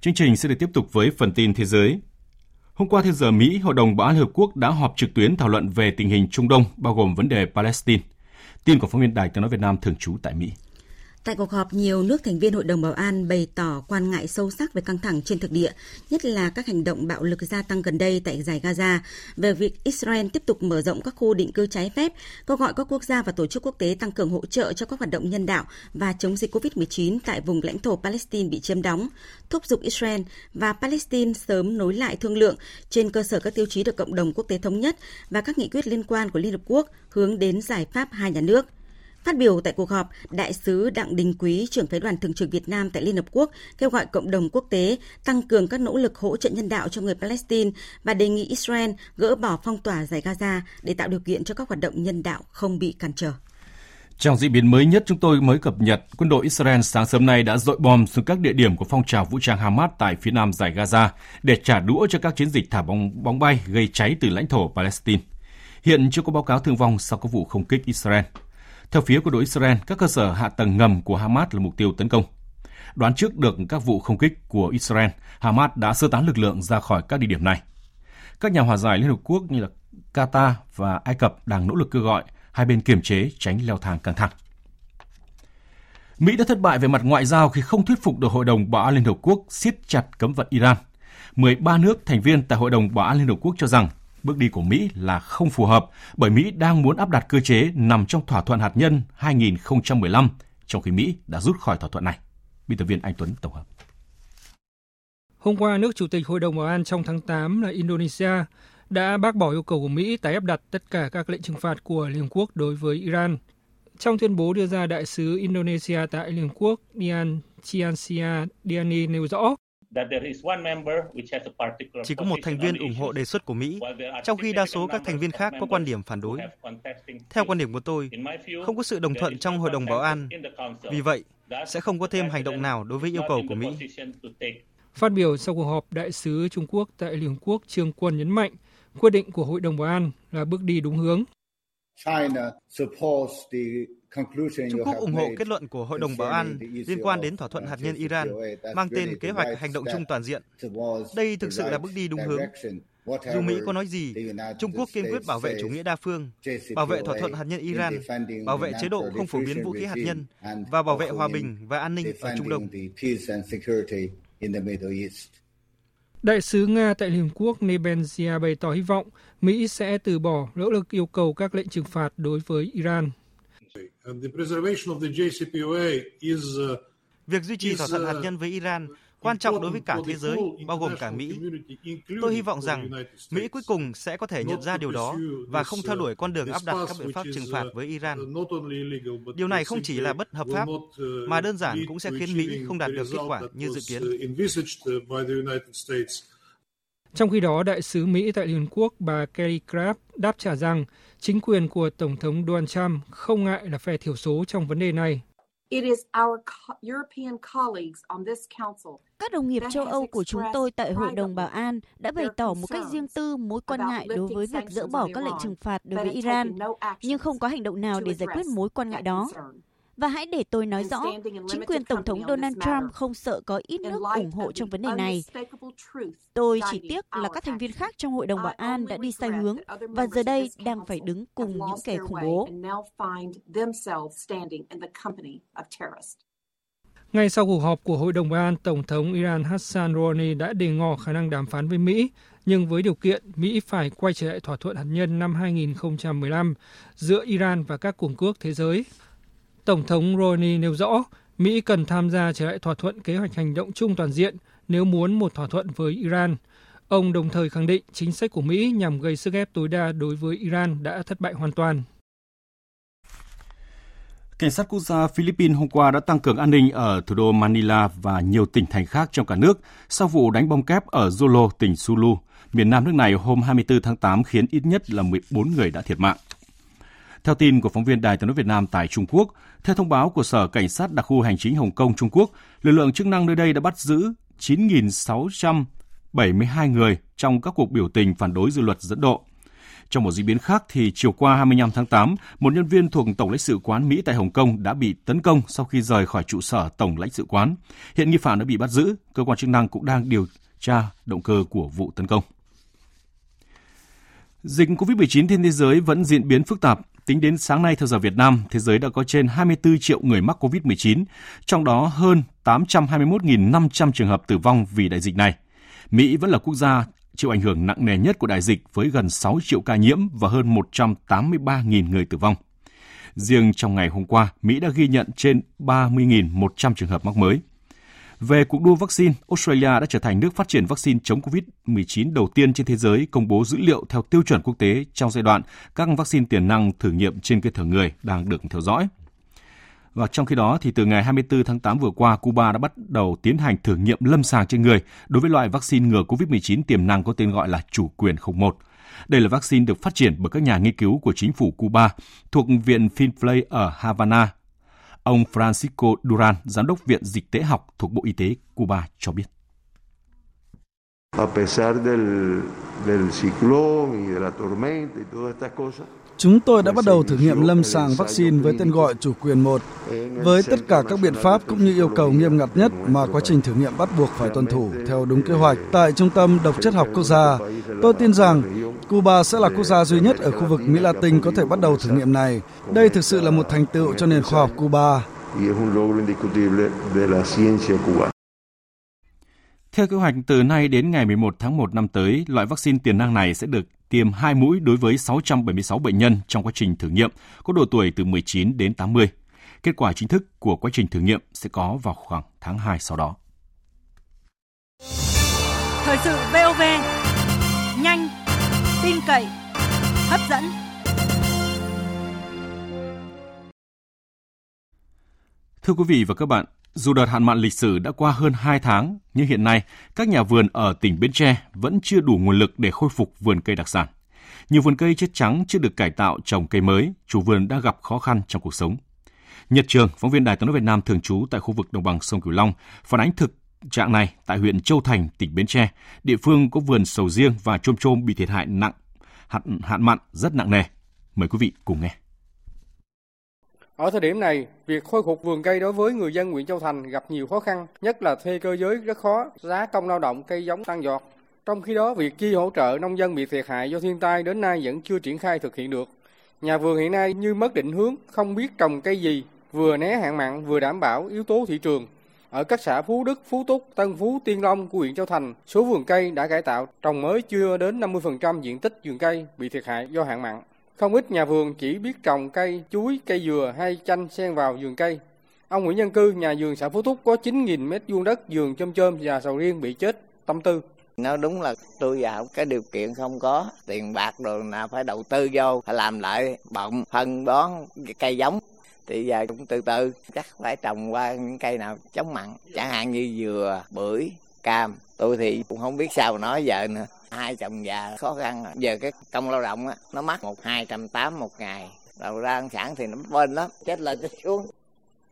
S1: Chương trình sẽ được tiếp tục với phần tin thế giới. Hôm qua theo giờ Mỹ, Hội đồng Bảo an Liên Hợp Quốc đã họp trực tuyến thảo luận về tình hình Trung Đông, bao gồm vấn đề Palestine. Tin của phóng viên Đài tiếng nói Việt Nam thường trú tại Mỹ.
S3: Tại cuộc họp, nhiều nước thành viên Hội đồng Bảo an bày tỏ quan ngại sâu sắc về căng thẳng trên thực địa, nhất là các hành động bạo lực gia tăng gần đây tại giải Gaza, về việc Israel tiếp tục mở rộng các khu định cư trái phép, kêu gọi các quốc gia và tổ chức quốc tế tăng cường hỗ trợ cho các hoạt động nhân đạo và chống dịch COVID-19 tại vùng lãnh thổ Palestine bị chiếm đóng, thúc giục Israel và Palestine sớm nối lại thương lượng trên cơ sở các tiêu chí được cộng đồng quốc tế thống nhất và các nghị quyết liên quan của Liên Hợp Quốc hướng đến giải pháp hai nhà nước – Phát biểu tại cuộc họp, Đại sứ Đặng Đình Quý, trưởng phái đoàn thường trực Việt Nam tại Liên Hợp Quốc, kêu gọi cộng đồng quốc tế tăng cường các nỗ lực hỗ trợ nhân đạo cho người Palestine và đề nghị Israel gỡ bỏ phong tỏa giải Gaza để tạo điều kiện cho các hoạt động nhân đạo không bị cản trở.
S1: Trong diễn biến mới nhất chúng tôi mới cập nhật, quân đội Israel sáng sớm nay đã dội bom xuống các địa điểm của phong trào vũ trang Hamas tại phía nam giải Gaza để trả đũa cho các chiến dịch thả bóng bóng bay gây cháy từ lãnh thổ Palestine. Hiện chưa có báo cáo thương vong sau các vụ không kích Israel. Theo phía của đội Israel, các cơ sở hạ tầng ngầm của Hamas là mục tiêu tấn công. Đoán trước được các vụ không kích của Israel, Hamas đã sơ tán lực lượng ra khỏi các địa điểm này. Các nhà hòa giải Liên Hợp Quốc như là Qatar và Ai Cập đang nỗ lực kêu gọi hai bên kiềm chế tránh leo thang căng thẳng. Mỹ đã thất bại về mặt ngoại giao khi không thuyết phục được Hội đồng Bảo an Liên Hợp Quốc siết chặt cấm vận Iran. 13 nước thành viên tại Hội đồng Bảo an Liên Hợp Quốc cho rằng Bước đi của Mỹ là không phù hợp bởi Mỹ đang muốn áp đặt cơ chế nằm trong thỏa thuận hạt nhân 2015, trong khi Mỹ đã rút khỏi thỏa thuận này. Biên tập viên Anh Tuấn tổng hợp.
S14: Hôm qua, nước Chủ tịch Hội đồng Bảo an trong tháng 8 là Indonesia đã bác bỏ yêu cầu của Mỹ tái áp đặt tất cả các lệnh trừng phạt của Liên Hợp Quốc đối với Iran. Trong tuyên bố đưa ra, đại sứ Indonesia tại Liên Hợp Quốc Dian Chiansia Diani nêu rõ,
S15: chỉ có một thành viên ủng hộ đề xuất của Mỹ, trong khi đa số các thành viên khác có quan điểm phản đối. Theo quan điểm của tôi, không có sự đồng thuận trong Hội đồng Bảo an. Vì vậy, sẽ không có thêm hành động nào đối với yêu cầu của Mỹ.
S14: Phát biểu sau cuộc họp, Đại sứ Trung Quốc tại Liên Hợp Quốc Trương Quân nhấn mạnh quyết định của Hội đồng Bảo an là bước đi đúng hướng.
S15: China supports the Trung Quốc ủng hộ kết luận của Hội đồng Bảo an liên quan đến thỏa thuận hạt nhân Iran mang tên Kế hoạch Hành động chung toàn diện. Đây thực sự là bước đi đúng hướng. Dù Mỹ có nói gì, Trung Quốc kiên quyết bảo vệ chủ nghĩa đa phương, bảo vệ thỏa thuận hạt nhân Iran, bảo vệ chế độ không phổ biến vũ khí hạt nhân và bảo vệ hòa bình và an ninh ở Trung Đông.
S14: Đại sứ Nga tại Liên Hợp Quốc Nebenzia bày tỏ hy vọng Mỹ sẽ từ bỏ nỗ lực yêu cầu các lệnh trừng phạt đối với Iran.
S15: Uh, Việc duy trì thỏa thuận hạt uh, nhân với Iran quan trọng đối với cả thế giới, bao gồm cả Mỹ. Tôi hy vọng rằng Mỹ cuối cùng sẽ có thể nhận ra điều đó và không theo đuổi con đường áp đặt các biện pháp trừng phạt với Iran. Điều này không chỉ là bất hợp pháp, mà đơn giản cũng sẽ khiến Mỹ không đạt được kết quả như dự kiến.
S14: Trong khi đó, đại sứ Mỹ tại Liên Hợp Quốc bà Kelly Craft đáp trả rằng chính quyền của Tổng thống Donald Trump không ngại là phe thiểu số trong vấn đề này.
S16: Các đồng nghiệp châu Âu của chúng tôi tại Hội đồng Bảo an đã bày tỏ một cách riêng tư mối quan ngại đối với việc dỡ bỏ các lệnh trừng phạt đối với Iran, nhưng không có hành động nào để giải quyết mối quan ngại đó. Và hãy để tôi nói rõ, chính quyền Tổng thống Donald Trump không sợ có ít nước ủng hộ trong vấn đề này. Tôi chỉ tiếc là các thành viên khác trong Hội đồng Bảo an đã đi sai hướng và giờ đây đang phải đứng cùng những kẻ khủng bố.
S14: Ngay sau cuộc họp của Hội đồng Bảo an, Tổng thống Iran Hassan Rouhani đã đề ngỏ khả năng đàm phán với Mỹ, nhưng với điều kiện Mỹ phải quay trở lại thỏa thuận hạt nhân năm 2015 giữa Iran và các cường quốc thế giới. Tổng thống Rouhani nêu rõ Mỹ cần tham gia trở lại thỏa thuận kế hoạch hành động chung toàn diện nếu muốn một thỏa thuận với Iran. Ông đồng thời khẳng định chính sách của Mỹ nhằm gây sức ép tối đa đối với Iran đã thất bại hoàn toàn.
S1: Cảnh sát quốc gia Philippines hôm qua đã tăng cường an ninh ở thủ đô Manila và nhiều tỉnh thành khác trong cả nước sau vụ đánh bom kép ở Jolo, tỉnh Sulu, miền nam nước này hôm 24 tháng 8 khiến ít nhất là 14 người đã thiệt mạng. Theo tin của phóng viên Đài tiếng nói Việt Nam tại Trung Quốc, theo thông báo của Sở Cảnh sát đặc khu hành chính Hồng Kông Trung Quốc, lực lượng chức năng nơi đây đã bắt giữ 9.672 người trong các cuộc biểu tình phản đối dự luật dẫn độ. Trong một diễn biến khác thì chiều qua 25 tháng 8, một nhân viên thuộc Tổng lãnh sự quán Mỹ tại Hồng Kông đã bị tấn công sau khi rời khỏi trụ sở Tổng lãnh sự quán. Hiện nghi phạm đã bị bắt giữ, cơ quan chức năng cũng đang điều tra động cơ của vụ tấn công. Dịch COVID-19 trên thế giới vẫn diễn biến phức tạp. Tính đến sáng nay theo giờ Việt Nam, thế giới đã có trên 24 triệu người mắc COVID-19, trong đó hơn 821.500 trường hợp tử vong vì đại dịch này. Mỹ vẫn là quốc gia chịu ảnh hưởng nặng nề nhất của đại dịch với gần 6 triệu ca nhiễm và hơn 183.000 người tử vong. Riêng trong ngày hôm qua, Mỹ đã ghi nhận trên 30.100 trường hợp mắc mới. Về cuộc đua vaccine, Australia đã trở thành nước phát triển vaccine chống COVID-19 đầu tiên trên thế giới công bố dữ liệu theo tiêu chuẩn quốc tế trong giai đoạn các vaccine tiềm năng thử nghiệm trên cơ thể người đang được theo dõi. Và trong khi đó, thì từ ngày 24 tháng 8 vừa qua, Cuba đã bắt đầu tiến hành thử nghiệm lâm sàng trên người đối với loại vaccine ngừa COVID-19 tiềm năng có tên gọi là chủ quyền 01. Đây là vaccine được phát triển bởi các nhà nghiên cứu của chính phủ Cuba thuộc Viện Finlay ở Havana. Ông Francisco Duran, Giám đốc Viện Dịch tễ học thuộc Bộ Y tế Cuba cho biết. A pesar del, del ciclón y de la tormenta y todas estas cosas,
S17: Chúng tôi đã bắt đầu thử nghiệm lâm sàng vaccine với tên gọi chủ quyền 1, với tất cả các biện pháp cũng như yêu cầu nghiêm ngặt nhất mà quá trình thử nghiệm bắt buộc phải tuân thủ theo đúng kế hoạch tại Trung tâm Độc chất học quốc gia. Tôi tin rằng Cuba sẽ là quốc gia duy nhất ở khu vực Mỹ Latin có thể bắt đầu thử nghiệm này. Đây thực sự là một thành tựu cho nền khoa học Cuba.
S1: Theo kế hoạch, từ nay đến ngày 11 tháng 1 năm tới, loại vaccine tiềm năng này sẽ được tiêm 2 mũi đối với 676 bệnh nhân trong quá trình thử nghiệm có độ tuổi từ 19 đến 80. Kết quả chính thức của quá trình thử nghiệm sẽ có vào khoảng tháng 2 sau đó.
S18: Thời sự VOV, nhanh, tin cậy, hấp dẫn.
S1: Thưa quý vị và các bạn, dù đợt hạn mặn lịch sử đã qua hơn 2 tháng, nhưng hiện nay các nhà vườn ở tỉnh Bến Tre vẫn chưa đủ nguồn lực để khôi phục vườn cây đặc sản. Nhiều vườn cây chết trắng chưa được cải tạo trồng cây mới, chủ vườn đã gặp khó khăn trong cuộc sống. Nhật Trường, phóng viên Đài tiếng nói Việt Nam thường trú tại khu vực đồng bằng sông Cửu Long, phản ánh thực trạng này tại huyện Châu Thành, tỉnh Bến Tre. Địa phương có vườn sầu riêng và chôm chôm bị thiệt hại nặng, hạn, hạn mặn rất nặng nề. Mời quý vị cùng nghe.
S19: Ở thời điểm này, việc khôi phục vườn cây đối với người dân huyện Châu Thành gặp nhiều khó khăn, nhất là thuê cơ giới rất khó, giá công lao động cây giống tăng giọt. Trong khi đó, việc chi hỗ trợ nông dân bị thiệt hại do thiên tai đến nay vẫn chưa triển khai thực hiện được. Nhà vườn hiện nay như mất định hướng, không biết trồng cây gì, vừa né hạn mặn vừa đảm bảo yếu tố thị trường. Ở các xã Phú Đức, Phú Túc, Tân Phú, Tiên Long của huyện Châu Thành, số vườn cây đã cải tạo trồng mới chưa đến 50% diện tích vườn cây bị thiệt hại do hạn mặn. Không ít nhà vườn chỉ biết trồng cây chuối, cây dừa hay chanh xen vào vườn cây. Ông Nguyễn Nhân Cư, nhà vườn xã Phú Túc có 9.000 mét vuông đất vườn chôm chôm và sầu riêng bị chết, tâm tư.
S20: Nó đúng là tôi vào cái điều kiện không có, tiền bạc rồi nào phải đầu tư vô, phải làm lại bọng, phân bón, cây giống. Thì giờ cũng từ từ, chắc phải trồng qua những cây nào chống mặn, chẳng hạn như dừa, bưởi, cam. Tôi thì cũng không biết sao nói giờ nữa hai chồng già khó khăn à. giờ cái công lao động á, nó mắc một hai trăm tám một ngày. Đầu ra ăn sản thì nó bên lắm, chết lên chết xuống.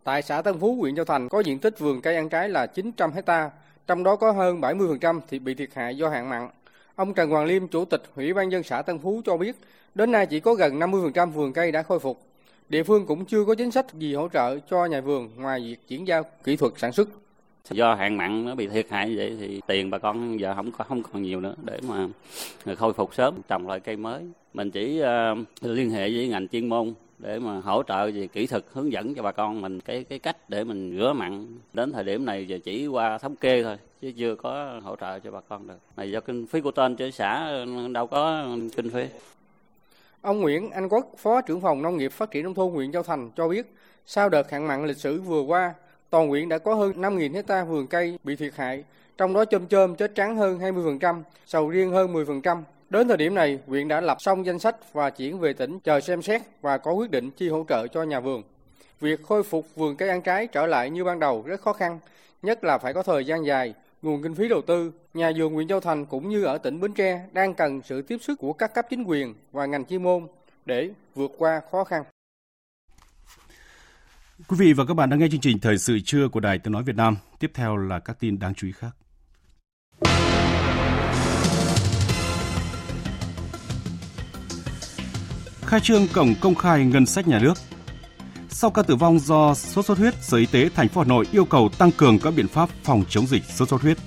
S19: Tại xã Tân Phú, huyện Châu Thành, có diện tích vườn cây ăn trái là 900 hecta trong đó có hơn 70% thì bị thiệt hại do hạn mặn. Ông Trần Hoàng Liêm, chủ tịch ủy ban dân xã Tân Phú cho biết, đến nay chỉ có gần 50% vườn cây đã khôi phục. Địa phương cũng chưa có chính sách gì hỗ trợ cho nhà vườn ngoài việc chuyển giao kỹ thuật sản xuất
S21: do hạn mặn nó bị thiệt hại như vậy thì tiền bà con giờ không có không còn nhiều nữa để mà khôi phục sớm trồng lại cây mới. Mình chỉ uh, liên hệ với ngành chuyên môn để mà hỗ trợ về kỹ thuật hướng dẫn cho bà con mình cái cái cách để mình rửa mặn. Đến thời điểm này giờ chỉ qua thống kê thôi chứ chưa có hỗ trợ cho bà con được. Này do kinh phí của tên chứ xã đâu có kinh phí.
S19: Ông Nguyễn Anh Quốc, Phó trưởng phòng Nông nghiệp Phát triển Nông thôn huyện Châu Thành cho biết, Sau đợt hạn mặn lịch sử vừa qua, toàn huyện đã có hơn 5.000 hecta vườn cây bị thiệt hại, trong đó chôm chôm chết trắng hơn 20%, sầu riêng hơn 10%. Đến thời điểm này, huyện đã lập xong danh sách và chuyển về tỉnh chờ xem xét và có quyết định chi hỗ trợ cho nhà vườn. Việc khôi phục vườn cây ăn trái trở lại như ban đầu rất khó khăn, nhất là phải có thời gian dài, nguồn kinh phí đầu tư. Nhà vườn huyện Châu Thành cũng như ở tỉnh Bến Tre đang cần sự tiếp sức của các cấp chính quyền và ngành chuyên môn để vượt qua khó khăn.
S1: Quý vị và các bạn đang nghe chương trình Thời sự trưa của Đài Tiếng Nói Việt Nam. Tiếp theo là các tin đáng chú ý khác. Khai trương cổng công khai ngân sách nhà nước. Sau ca tử vong do sốt xuất huyết, Sở Y tế thành phố Hà Nội yêu cầu tăng cường các biện pháp phòng chống dịch sốt xuất huyết.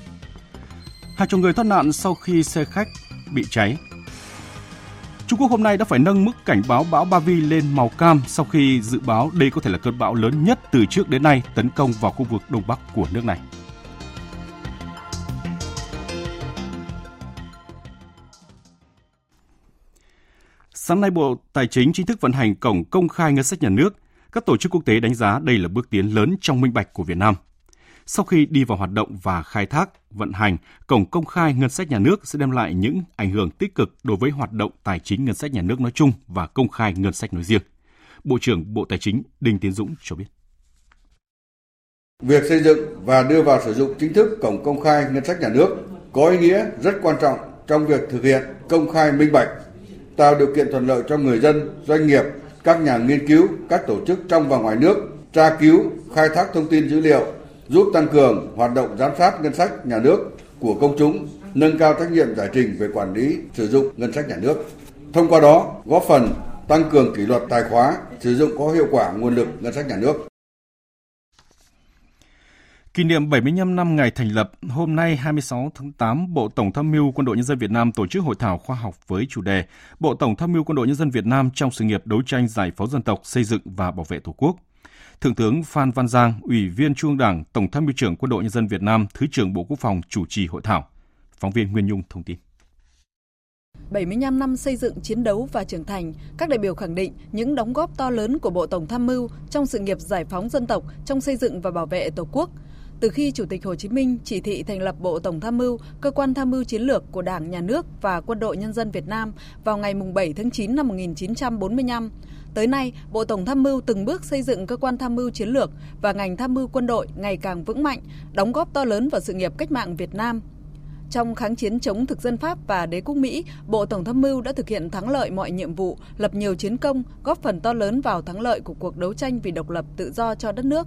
S1: Hàng chục người thoát nạn sau khi xe khách bị cháy Trung Quốc hôm nay đã phải nâng mức cảnh báo bão Ba Vi lên màu cam sau khi dự báo đây có thể là cơn bão lớn nhất từ trước đến nay tấn công vào khu vực đông bắc của nước này. Sáng nay, Bộ Tài chính chính thức vận hành cổng công khai ngân sách nhà nước. Các tổ chức quốc tế đánh giá đây là bước tiến lớn trong minh bạch của Việt Nam. Sau khi đi vào hoạt động và khai thác, vận hành, cổng công khai ngân sách nhà nước sẽ đem lại những ảnh hưởng tích cực đối với hoạt động tài chính ngân sách nhà nước nói chung và công khai ngân sách nói riêng. Bộ trưởng Bộ Tài chính Đinh Tiến Dũng cho biết.
S22: Việc xây dựng và đưa vào sử dụng chính thức cổng công khai ngân sách nhà nước có ý nghĩa rất quan trọng trong việc thực hiện công khai minh bạch, tạo điều kiện thuận lợi cho người dân, doanh nghiệp, các nhà nghiên cứu, các tổ chức trong và ngoài nước tra cứu, khai thác thông tin dữ liệu giúp tăng cường hoạt động giám sát ngân sách nhà nước của công chúng, nâng cao trách nhiệm giải trình về quản lý sử dụng ngân sách nhà nước. Thông qua đó, góp phần tăng cường kỷ luật tài khóa, sử dụng có hiệu quả nguồn lực ngân sách nhà nước.
S1: Kỷ niệm 75 năm ngày thành lập, hôm nay 26 tháng 8, Bộ Tổng tham mưu Quân đội Nhân dân Việt Nam tổ chức hội thảo khoa học với chủ đề Bộ Tổng tham mưu Quân đội Nhân dân Việt Nam trong sự nghiệp đấu tranh giải phóng dân tộc, xây dựng và bảo vệ Tổ quốc – Thượng tướng Phan Văn Giang, Ủy viên Trung ương Đảng, Tổng tham mưu trưởng Quân đội Nhân dân Việt Nam, Thứ trưởng Bộ Quốc phòng chủ trì hội thảo. Phóng viên Nguyên Nhung thông tin.
S23: 75 năm xây dựng, chiến đấu và trưởng thành, các đại biểu khẳng định những đóng góp to lớn của Bộ Tổng tham mưu trong sự nghiệp giải phóng dân tộc, trong xây dựng và bảo vệ Tổ quốc. Từ khi Chủ tịch Hồ Chí Minh chỉ thị thành lập Bộ Tổng tham mưu, cơ quan tham mưu chiến lược của Đảng, Nhà nước và Quân đội Nhân dân Việt Nam vào ngày 7 tháng 9 năm 1945, Tới nay, Bộ Tổng tham mưu từng bước xây dựng cơ quan tham mưu chiến lược và ngành tham mưu quân đội ngày càng vững mạnh, đóng góp to lớn vào sự nghiệp cách mạng Việt Nam. Trong kháng chiến chống thực dân Pháp và đế quốc Mỹ, Bộ Tổng tham mưu đã thực hiện thắng lợi mọi nhiệm vụ, lập nhiều chiến công, góp phần to lớn vào thắng lợi của cuộc đấu tranh vì độc lập tự do cho đất nước.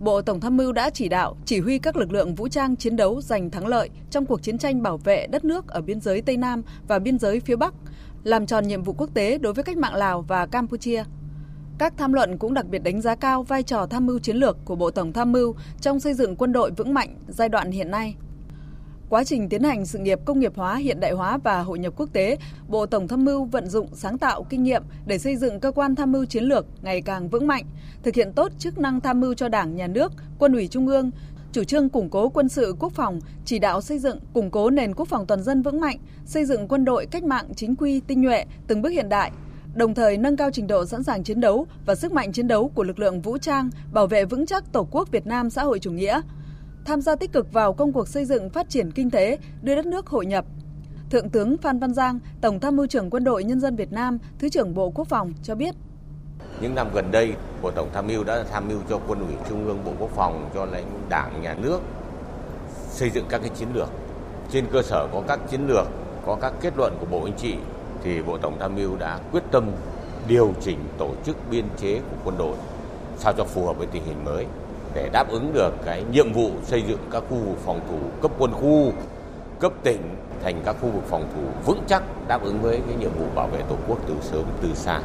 S23: Bộ Tổng tham mưu đã chỉ đạo, chỉ huy các lực lượng vũ trang chiến đấu giành thắng lợi trong cuộc chiến tranh bảo vệ đất nước ở biên giới Tây Nam và biên giới phía Bắc, làm tròn nhiệm vụ quốc tế đối với cách mạng Lào và Campuchia. Các tham luận cũng đặc biệt đánh giá cao vai trò tham mưu chiến lược của Bộ Tổng tham mưu trong xây dựng quân đội vững mạnh giai đoạn hiện nay. Quá trình tiến hành sự nghiệp công nghiệp hóa, hiện đại hóa và hội nhập quốc tế, Bộ Tổng tham mưu vận dụng sáng tạo kinh nghiệm để xây dựng cơ quan tham mưu chiến lược ngày càng vững mạnh, thực hiện tốt chức năng tham mưu cho Đảng, Nhà nước, Quân ủy Trung ương, chủ trương củng cố quân sự quốc phòng, chỉ đạo xây dựng, củng cố nền quốc phòng toàn dân vững mạnh, xây dựng quân đội cách mạng chính quy, tinh nhuệ, từng bước hiện đại, đồng thời nâng cao trình độ sẵn sàng chiến đấu và sức mạnh chiến đấu của lực lượng vũ trang, bảo vệ vững chắc Tổ quốc Việt Nam xã hội chủ nghĩa, tham gia tích cực vào công cuộc xây dựng phát triển kinh tế, đưa đất nước hội nhập. Thượng tướng Phan Văn Giang, Tổng tham mưu trưởng Quân đội Nhân dân Việt Nam, Thứ trưởng Bộ Quốc phòng cho biết.
S24: Những năm gần đây, Bộ Tổng tham mưu đã tham mưu cho Quân ủy Trung ương Bộ Quốc phòng, cho lãnh đảng nhà nước xây dựng các cái chiến lược. Trên cơ sở có các chiến lược, có các kết luận của Bộ Chính trị thì Bộ Tổng tham mưu đã quyết tâm điều chỉnh tổ chức biên chế của quân đội sao cho phù hợp với tình hình mới để đáp ứng được cái nhiệm vụ xây dựng các khu vực phòng thủ cấp quân khu, cấp tỉnh thành các khu vực phòng thủ vững chắc đáp ứng với cái nhiệm vụ bảo vệ Tổ quốc từ sớm từ xa.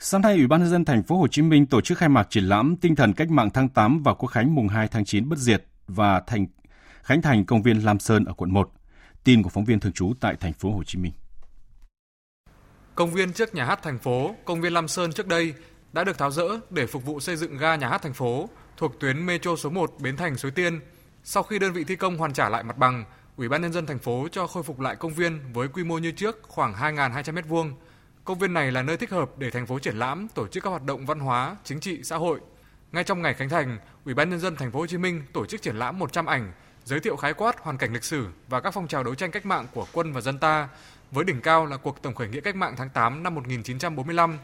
S1: Sáng nay, Ủy ban nhân dân thành phố Hồ Chí Minh tổ chức khai mạc triển lãm Tinh thần cách mạng tháng 8 và Quốc khánh mùng 2 tháng 9 bất diệt và thành khánh thành công viên Lam Sơn ở quận 1. Tin của phóng viên thường trú tại thành phố Hồ Chí Minh.
S25: Công viên trước nhà hát thành phố, công viên Lam Sơn trước đây đã được tháo rỡ để phục vụ xây dựng ga nhà hát thành phố thuộc tuyến Metro số 1 Bến Thành Suối Tiên. Sau khi đơn vị thi công hoàn trả lại mặt bằng, Ủy ban nhân dân thành phố cho khôi phục lại công viên với quy mô như trước khoảng 2.200 m2 Công viên này là nơi thích hợp để thành phố triển lãm, tổ chức các hoạt động văn hóa, chính trị, xã hội. Ngay trong ngày khánh thành, Ủy ban nhân dân thành phố Hồ Chí Minh tổ chức triển lãm 100 ảnh giới thiệu khái quát hoàn cảnh lịch sử và các phong trào đấu tranh cách mạng của quân và dân ta, với đỉnh cao là cuộc tổng khởi nghĩa cách mạng tháng 8 năm 1945.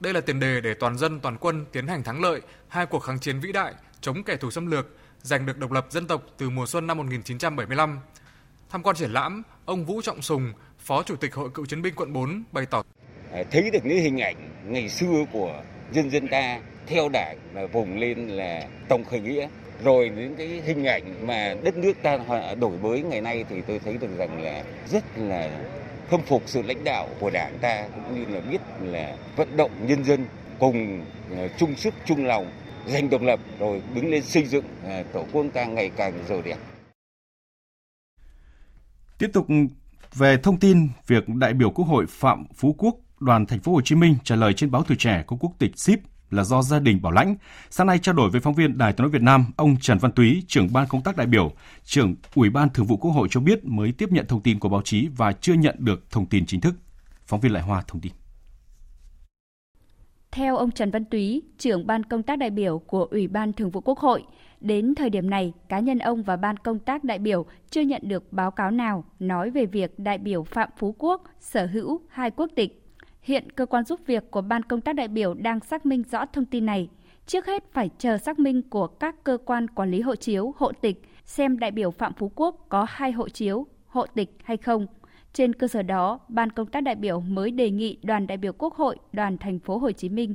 S25: Đây là tiền đề để toàn dân toàn quân tiến hành thắng lợi hai cuộc kháng chiến vĩ đại chống kẻ thù xâm lược, giành được độc lập dân tộc từ mùa xuân năm 1975. Tham quan triển lãm, ông Vũ Trọng Sùng, Phó Chủ tịch Hội Cựu chiến binh quận 4 bày tỏ Ờ,
S24: thấy được những hình ảnh ngày xưa của dân dân ta theo đảng là vùng lên là tổng khởi nghĩa rồi những cái hình ảnh mà đất nước ta đổi mới ngày nay thì tôi thấy được rằng là rất là khâm phục sự lãnh đạo của đảng ta cũng như là biết là vận động nhân dân cùng ờ, chung sức, chung lòng, giành độc lập, rồi đứng lên xây dựng ờ, tổ quốc ta ngày càng giàu đẹp.
S1: Tiếp tục về thông tin, việc đại biểu Quốc hội Phạm Phú Quốc đoàn thành phố Hồ Chí Minh trả lời trên báo Tuổi trẻ có quốc tịch ship là do gia đình bảo lãnh. Sáng nay trao đổi với phóng viên Đài tiếng nói Việt Nam, ông Trần Văn Túy, trưởng ban công tác đại biểu, trưởng Ủy ban Thường vụ Quốc hội cho biết mới tiếp nhận thông tin của báo chí và chưa nhận được thông tin chính thức. Phóng viên Lại Hoa thông tin.
S26: Theo ông Trần Văn Túy, trưởng ban công tác đại biểu của Ủy ban Thường vụ Quốc hội, đến thời điểm này, cá nhân ông và ban công tác đại biểu chưa nhận được báo cáo nào nói về việc đại biểu Phạm Phú Quốc sở hữu hai quốc tịch Hiện cơ quan giúp việc của ban công tác đại biểu đang xác minh rõ thông tin này. Trước hết phải chờ xác minh của các cơ quan quản lý hộ chiếu, hộ tịch xem đại biểu Phạm Phú Quốc có hai hộ chiếu, hộ tịch hay không. Trên cơ sở đó, ban công tác đại biểu mới đề nghị đoàn đại biểu Quốc hội, đoàn thành phố Hồ Chí Minh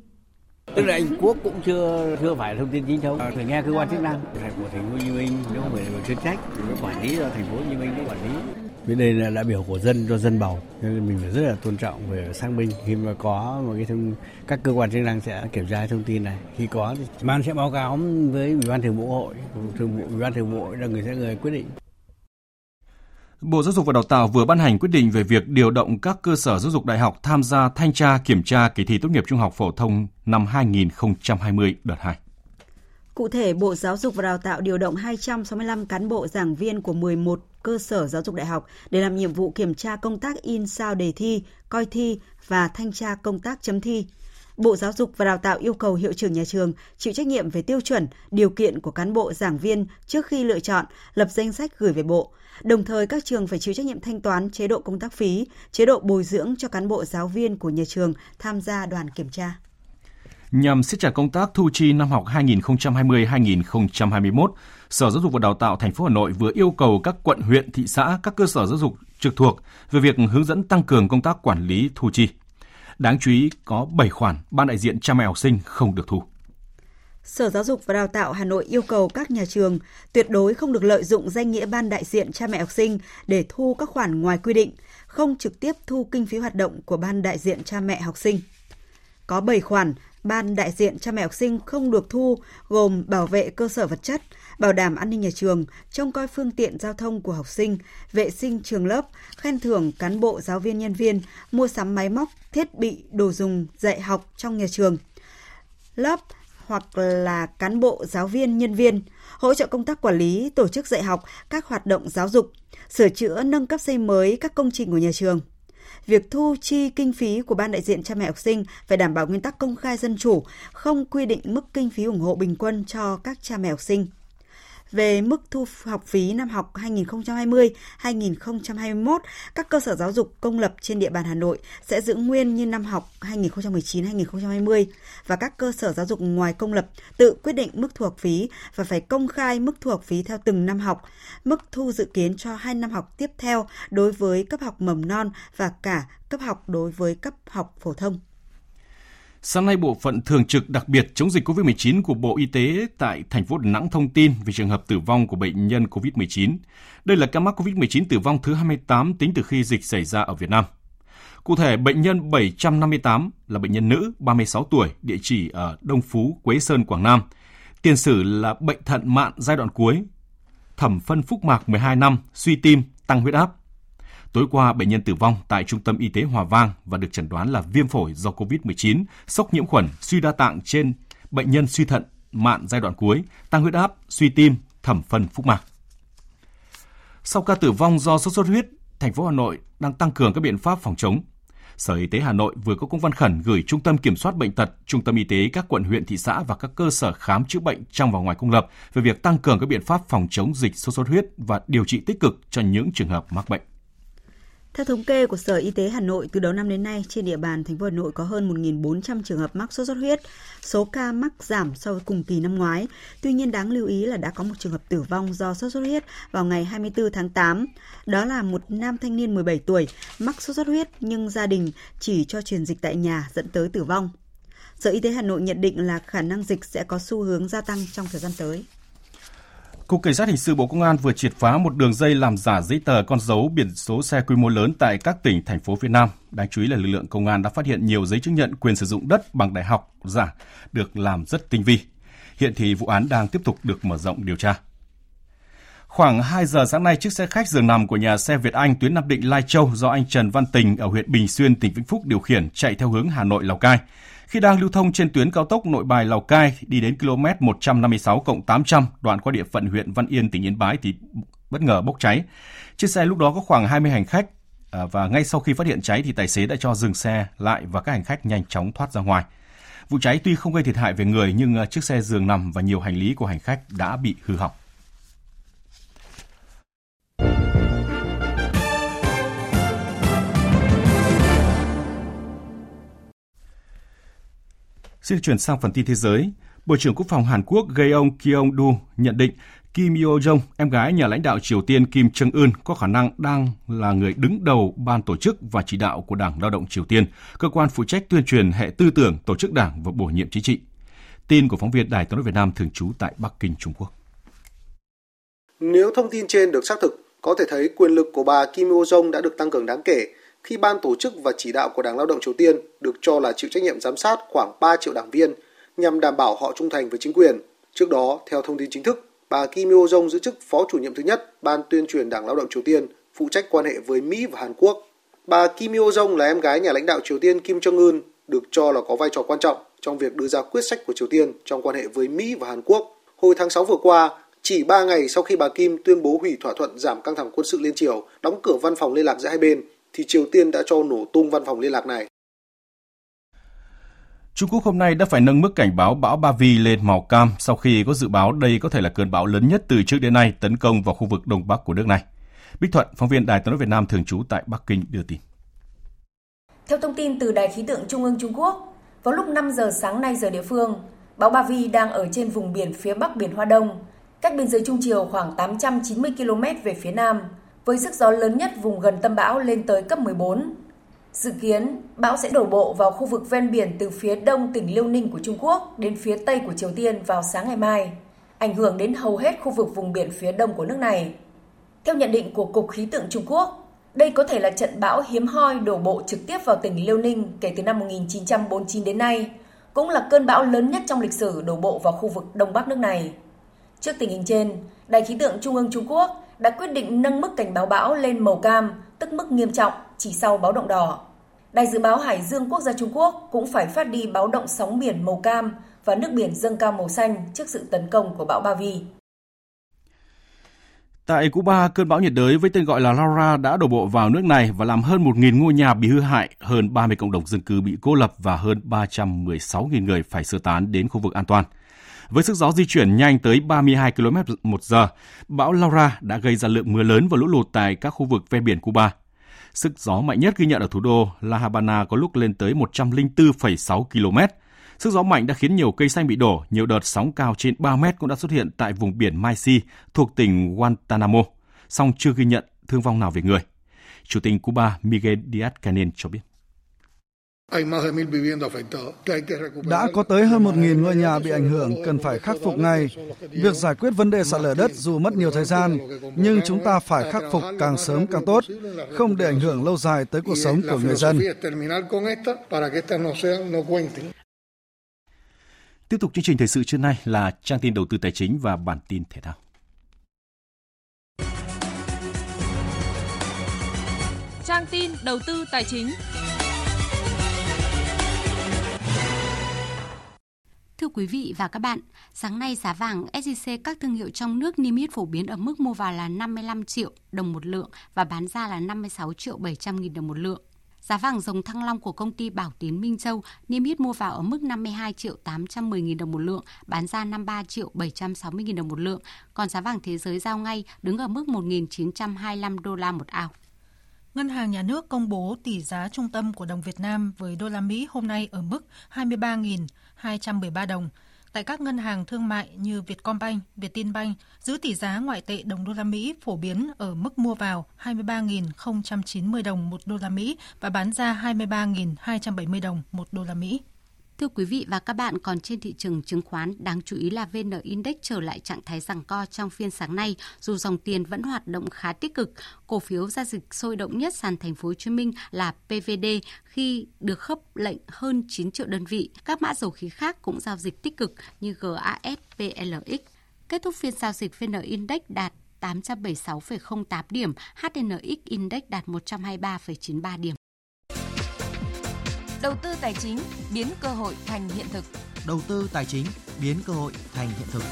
S27: tức là anh quốc cũng chưa chưa phải thông tin chính thống phải nghe cơ quan chức năng của thành phố hồ chí minh nếu không phải là chuyên trách thì nó quản lý do thành phố hồ chí minh nó quản lý vì đây là đại biểu của dân, do dân bầu. Nên mình phải rất là tôn trọng về xác minh. Khi mà có một cái thông, các cơ quan chức năng sẽ kiểm tra thông tin này. Khi có thì ban sẽ báo cáo với ủy ban thường vụ hội. Thường vụ, ủy ban thường vụ hội là người sẽ người quyết định.
S1: Bộ Giáo dục và Đào tạo vừa ban hành quyết định về việc điều động các cơ sở giáo dục đại học tham gia thanh tra kiểm tra kỳ thi tốt nghiệp trung học phổ thông năm 2020 đợt 2.
S28: Cụ thể, Bộ Giáo dục và Đào tạo điều động 265 cán bộ giảng viên của 11 cơ sở giáo dục đại học để làm nhiệm vụ kiểm tra công tác in sao đề thi, coi thi và thanh tra công tác chấm thi. Bộ Giáo dục và Đào tạo yêu cầu hiệu trưởng nhà trường chịu trách nhiệm về tiêu chuẩn, điều kiện của cán bộ giảng viên trước khi lựa chọn, lập danh sách gửi về Bộ. Đồng thời các trường phải chịu trách nhiệm thanh toán chế độ công tác phí, chế độ bồi dưỡng cho cán bộ giáo viên của nhà trường tham gia đoàn kiểm tra.
S1: Nhằm siết chặt công tác thu chi năm học 2020-2021, Sở Giáo dục và Đào tạo thành phố Hà Nội vừa yêu cầu các quận, huyện, thị xã, các cơ sở giáo dục trực thuộc về việc hướng dẫn tăng cường công tác quản lý thu chi. Đáng chú ý có 7 khoản ban đại diện cha mẹ học sinh không được thu.
S28: Sở Giáo dục và Đào tạo Hà Nội yêu cầu các nhà trường tuyệt đối không được lợi dụng danh nghĩa ban đại diện cha mẹ học sinh để thu các khoản ngoài quy định, không trực tiếp thu kinh phí hoạt động của ban đại diện cha mẹ học sinh. Có 7 khoản ban đại diện cha mẹ học sinh không được thu gồm bảo vệ cơ sở vật chất, bảo đảm an ninh nhà trường, trông coi phương tiện giao thông của học sinh, vệ sinh trường lớp, khen thưởng cán bộ giáo viên nhân viên, mua sắm máy móc, thiết bị, đồ dùng dạy học trong nhà trường. Lớp hoặc là cán bộ giáo viên nhân viên, hỗ trợ công tác quản lý, tổ chức dạy học, các hoạt động giáo dục, sửa chữa nâng cấp xây mới các công trình của nhà trường việc thu chi kinh phí của ban đại diện cha mẹ học sinh phải đảm bảo nguyên tắc công khai dân chủ, không quy định mức kinh phí ủng hộ bình quân cho các cha mẹ học sinh về mức thu học phí năm học 2020-2021, các cơ sở giáo dục công lập trên địa bàn Hà Nội sẽ giữ nguyên như năm học 2019-2020 và các cơ sở giáo dục ngoài công lập tự quyết định mức thu học phí và phải công khai mức thu học phí theo từng năm học, mức thu dự kiến cho hai năm học tiếp theo đối với cấp học mầm non và cả cấp học đối với cấp học phổ thông.
S1: Sáng nay, Bộ phận Thường trực đặc biệt chống dịch COVID-19 của Bộ Y tế tại thành phố Đà Nẵng thông tin về trường hợp tử vong của bệnh nhân COVID-19. Đây là ca mắc COVID-19 tử vong thứ 28 tính từ khi dịch xảy ra ở Việt Nam. Cụ thể, bệnh nhân 758 là bệnh nhân nữ, 36 tuổi, địa chỉ ở Đông Phú, Quế Sơn, Quảng Nam. Tiền sử là bệnh thận mạn giai đoạn cuối, thẩm phân phúc mạc 12 năm, suy tim, tăng huyết áp. Tối qua, bệnh nhân tử vong tại Trung tâm Y tế Hòa Vang và được chẩn đoán là viêm phổi do COVID-19, sốc nhiễm khuẩn, suy đa tạng trên bệnh nhân suy thận mạn giai đoạn cuối, tăng huyết áp, suy tim, thẩm phân phúc mạc. Sau ca tử vong do sốt xuất huyết, thành phố Hà Nội đang tăng cường các biện pháp phòng chống. Sở Y tế Hà Nội vừa có công văn khẩn gửi Trung tâm Kiểm soát Bệnh tật, Trung tâm Y tế các quận huyện thị xã và các cơ sở khám chữa bệnh trong và ngoài công lập về việc tăng cường các biện pháp phòng chống dịch sốt xuất huyết và điều trị tích cực cho những trường hợp mắc bệnh.
S3: Theo thống kê của Sở Y tế Hà Nội, từ đầu năm đến nay, trên địa bàn thành phố Hà Nội có hơn 1.400 trường hợp mắc sốt xuất huyết. Số ca mắc giảm so với cùng kỳ năm ngoái. Tuy nhiên đáng lưu ý là đã có một trường hợp tử vong do sốt xuất huyết vào ngày 24 tháng 8. Đó là một nam thanh niên 17 tuổi mắc sốt xuất huyết nhưng gia đình chỉ cho truyền dịch tại nhà dẫn tới tử vong. Sở Y tế Hà Nội nhận định là khả năng dịch sẽ có xu hướng gia tăng trong thời gian tới.
S1: Cục Cảnh sát Hình sự Bộ Công an vừa triệt phá một đường dây làm giả giấy tờ con dấu biển số xe quy mô lớn tại các tỉnh, thành phố phía Nam. Đáng chú ý là lực lượng công an đã phát hiện nhiều giấy chứng nhận quyền sử dụng đất bằng đại học giả được làm rất tinh vi. Hiện thì vụ án đang tiếp tục được mở rộng điều tra. Khoảng 2 giờ sáng nay, chiếc xe khách giường nằm của nhà xe Việt Anh tuyến Nam Định Lai Châu do anh Trần Văn Tình ở huyện Bình Xuyên, tỉnh Vĩnh Phúc điều khiển chạy theo hướng Hà Nội Lào Cai khi đang lưu thông trên tuyến cao tốc Nội Bài Lào Cai đi đến km 156 800 đoạn qua địa phận huyện Văn Yên, tỉnh Yên Bái thì bất ngờ bốc cháy. Chiếc xe lúc đó có khoảng 20 hành khách à, và ngay sau khi phát hiện cháy thì tài xế đã cho dừng xe lại và các hành khách nhanh chóng thoát ra ngoài. Vụ cháy tuy không gây thiệt hại về người, nhưng à, chiếc xe giường nằm và nhiều hành lý của hành khách đã bị hư hỏng. Xin chuyển sang phần tin thế giới. Bộ trưởng Quốc phòng Hàn Quốc Gaeong Kyung Du nhận định Kim Yo-jong, em gái nhà lãnh đạo Triều Tiên Kim Jong-un có khả năng đang là người đứng đầu ban tổ chức và chỉ đạo của Đảng Lao động Triều Tiên, cơ quan phụ trách tuyên truyền hệ tư tưởng, tổ chức đảng và bổ nhiệm chính trị. Tin của phóng viên Đài tiếng nói Việt Nam thường trú tại Bắc Kinh, Trung Quốc.
S29: Nếu thông tin trên được xác thực, có thể thấy quyền lực của bà Kim Yo-jong đã được tăng cường đáng kể khi ban tổ chức và chỉ đạo của Đảng Lao động Triều Tiên được cho là chịu trách nhiệm giám sát khoảng 3 triệu đảng viên nhằm đảm bảo họ trung thành với chính quyền. Trước đó, theo thông tin chính thức, bà Kim Yo Jong giữ chức phó chủ nhiệm thứ nhất Ban tuyên truyền Đảng Lao động Triều Tiên, phụ trách quan hệ với Mỹ và Hàn Quốc. Bà Kim Yo Jong là em gái nhà lãnh đạo Triều Tiên Kim Jong Un, được cho là có vai trò quan trọng trong việc đưa ra quyết sách của Triều Tiên trong quan hệ với Mỹ và Hàn Quốc. Hồi tháng 6 vừa qua, chỉ 3 ngày sau khi bà Kim tuyên bố hủy thỏa thuận giảm căng thẳng quân sự liên triều, đóng cửa văn phòng liên lạc giữa hai bên, thì Triều Tiên đã cho nổ tung văn phòng liên lạc này.
S1: Trung Quốc hôm nay đã phải nâng mức cảnh báo bão Ba Vi lên màu cam sau khi có dự báo đây có thể là cơn bão lớn nhất từ trước đến nay tấn công vào khu vực đông bắc của nước này. Bích Thuận, phóng viên Đài tiếng nói Việt Nam thường trú tại Bắc Kinh đưa tin.
S30: Theo thông tin từ Đài khí tượng Trung ương Trung Quốc, vào lúc 5 giờ sáng nay giờ địa phương, bão Ba Vi đang ở trên vùng biển phía bắc biển Hoa Đông, cách biên giới Trung Triều khoảng 890 km về phía nam, với sức gió lớn nhất vùng gần tâm bão lên tới cấp 14. Dự kiến, bão sẽ đổ bộ vào khu vực ven biển từ phía đông tỉnh Liêu Ninh của Trung Quốc đến phía tây của Triều Tiên vào sáng ngày mai, ảnh hưởng đến hầu hết khu vực vùng biển phía đông của nước này. Theo nhận định của Cục Khí tượng Trung Quốc, đây có thể là trận bão hiếm hoi đổ bộ trực tiếp vào tỉnh Liêu Ninh kể từ năm 1949 đến nay, cũng là cơn bão lớn nhất trong lịch sử đổ bộ vào khu vực đông bắc nước này. Trước tình hình trên, Đài khí tượng Trung ương Trung Quốc đã quyết định nâng mức cảnh báo bão lên màu cam, tức mức nghiêm trọng, chỉ sau báo động đỏ. Đài dự báo Hải dương quốc gia Trung Quốc cũng phải phát đi báo động sóng biển màu cam và nước biển dâng cao màu xanh trước sự tấn công của bão Bavi.
S1: Tại Cuba, cơn bão nhiệt đới với tên gọi là Laura đã đổ bộ vào nước này và làm hơn 1.000 ngôi nhà bị hư hại, hơn 30 cộng đồng dân cư bị cô lập và hơn 316.000 người phải sơ tán đến khu vực an toàn. Với sức gió di chuyển nhanh tới 32 km một giờ, bão Laura đã gây ra lượng mưa lớn và lũ lụt tại các khu vực ven biển Cuba. Sức gió mạnh nhất ghi nhận ở thủ đô La Habana có lúc lên tới 104,6 km. Sức gió mạnh đã khiến nhiều cây xanh bị đổ, nhiều đợt sóng cao trên 3 mét cũng đã xuất hiện tại vùng biển Maisi thuộc tỉnh Guantanamo, song chưa ghi nhận thương vong nào về người. Chủ tịch Cuba Miguel Díaz-Canel cho biết.
S17: Đã có tới hơn 1.000 ngôi nhà bị ảnh hưởng cần phải khắc phục ngay. Việc giải quyết vấn đề sạt lở đất dù mất nhiều thời gian, nhưng chúng ta phải khắc phục càng sớm càng tốt, không để ảnh hưởng lâu dài tới cuộc sống của người dân.
S1: Tiếp tục chương trình thời sự trưa nay là trang tin đầu tư tài chính và bản tin thể thao.
S31: Trang tin đầu tư tài chính.
S32: Quý vị và các bạn, sáng nay giá vàng SJC các thương hiệu trong nước niêm yết phổ biến ở mức mua vào là 55 triệu đồng một lượng và bán ra là 56 triệu 700 nghìn đồng một lượng. Giá vàng dòng thăng long của công ty Bảo Tín Minh Châu niêm yết mua vào ở mức 52 triệu 810 nghìn đồng một lượng, bán ra 53 triệu 760 nghìn đồng một lượng. Còn giá vàng thế giới giao ngay đứng ở mức 1.925 đô la một ao.
S33: Ngân hàng Nhà nước công bố tỷ giá trung tâm của đồng Việt Nam với đô la Mỹ hôm nay ở mức 23.213 đồng. Tại các ngân hàng thương mại như Vietcombank, Vietinbank giữ tỷ giá ngoại tệ đồng đô la Mỹ phổ biến ở mức mua vào 23.090 đồng một đô la Mỹ và bán ra 23.270 đồng một đô la Mỹ.
S32: Thưa quý vị và các bạn, còn trên thị trường chứng khoán, đáng chú ý là VN Index trở lại trạng thái rằng co trong phiên sáng nay, dù dòng tiền vẫn hoạt động khá tích cực. Cổ phiếu giao dịch sôi động nhất sàn thành phố Hồ Chí Minh là PVD khi được khớp lệnh hơn 9 triệu đơn vị. Các mã dầu khí khác cũng giao dịch tích cực như GAS, PLX. Kết thúc phiên giao dịch VN Index đạt 876,08 điểm, HNX Index đạt 123,93 điểm.
S30: Đầu tư tài chính biến cơ hội thành hiện thực.
S34: Đầu tư tài chính biến cơ hội thành hiện thực.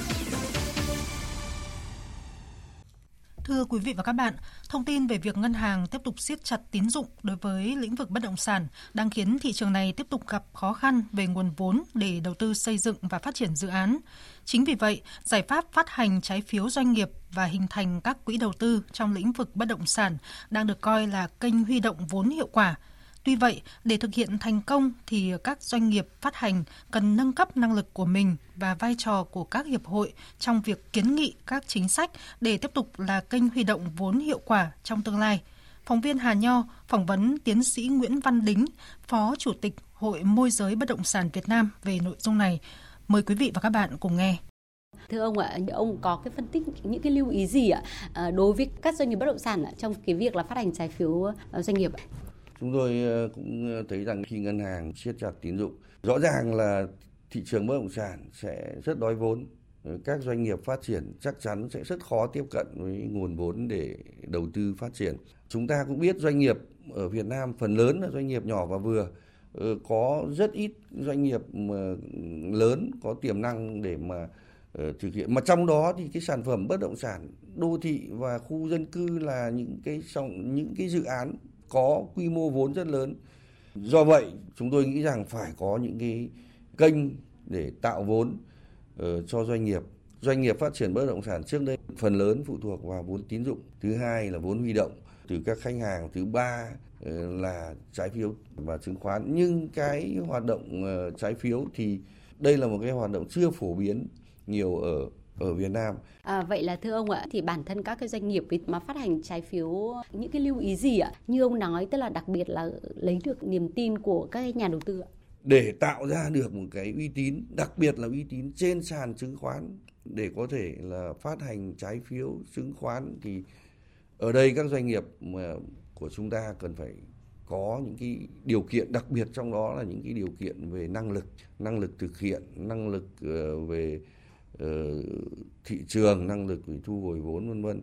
S33: Thưa quý vị và các bạn, thông tin về việc ngân hàng tiếp tục siết chặt tín dụng đối với lĩnh vực bất động sản đang khiến thị trường này tiếp tục gặp khó khăn về nguồn vốn để đầu tư xây dựng và phát triển dự án. Chính vì vậy, giải pháp phát hành trái phiếu doanh nghiệp và hình thành các quỹ đầu tư trong lĩnh vực bất động sản đang được coi là kênh huy động vốn hiệu quả – Tuy vậy, để thực hiện thành công thì các doanh nghiệp phát hành cần nâng cấp năng lực của mình và vai trò của các hiệp hội trong việc kiến nghị các chính sách để tiếp tục là kênh huy động vốn hiệu quả trong tương lai. Phóng viên Hà Nho phỏng vấn tiến sĩ Nguyễn Văn Đính, Phó Chủ tịch Hội Môi giới Bất động sản Việt Nam về nội dung này. Mời quý vị và các bạn cùng nghe.
S35: Thưa ông ạ, ông có cái phân tích những cái lưu ý gì ạ à, đối với các doanh nghiệp bất động sản trong cái việc là phát hành trái phiếu ờ, doanh nghiệp?
S22: Chúng tôi ờ, cũng ờ, thấy rằng khi ngân hàng siết chặt tín dụng, rõ ràng là thị trường bất động sản sẽ rất đói vốn. Ờ, các doanh nghiệp phát triển chắc chắn sẽ rất khó tiếp cận với nguồn vốn để đầu tư phát triển. Chúng ta cũng biết doanh nghiệp ở Việt Nam phần lớn là doanh nghiệp nhỏ và vừa có rất ít doanh nghiệp lớn có tiềm năng để mà thực hiện mà trong đó thì cái sản phẩm bất động sản đô thị và khu dân cư là những cái những cái dự án có quy mô vốn rất lớn. Do vậy, chúng tôi nghĩ rằng phải có những cái kênh để tạo vốn uh, cho doanh nghiệp. Doanh nghiệp phát triển bất động sản trước đây phần lớn phụ thuộc vào vốn tín dụng. Thứ hai là vốn huy động từ các khách hàng. Thứ ba uh, là trái phiếu và chứng khoán. Nhưng cái hoạt động uh, trái phiếu thì đây là một cái hoạt động chưa phổ biến nhiều ở ở Việt Nam.
S35: À, vậy là thưa ông ạ, thì bản thân các cái doanh nghiệp mà phát hành trái phiếu những cái lưu ý gì ạ? Như ông nói, tức là đặc biệt là lấy được niềm tin của các nhà đầu tư ạ.
S22: Để tạo ra được một cái uy tín, đặc biệt là uy tín trên sàn chứng khoán để có thể là phát hành trái phiếu chứng khoán thì ở đây các doanh nghiệp mà của chúng ta cần phải có những cái điều kiện đặc biệt trong đó là những cái điều kiện về năng lực, năng lực thực hiện, năng lực ờ, về Ờ, thị trường, năng lực để thu hồi vốn, vân vân.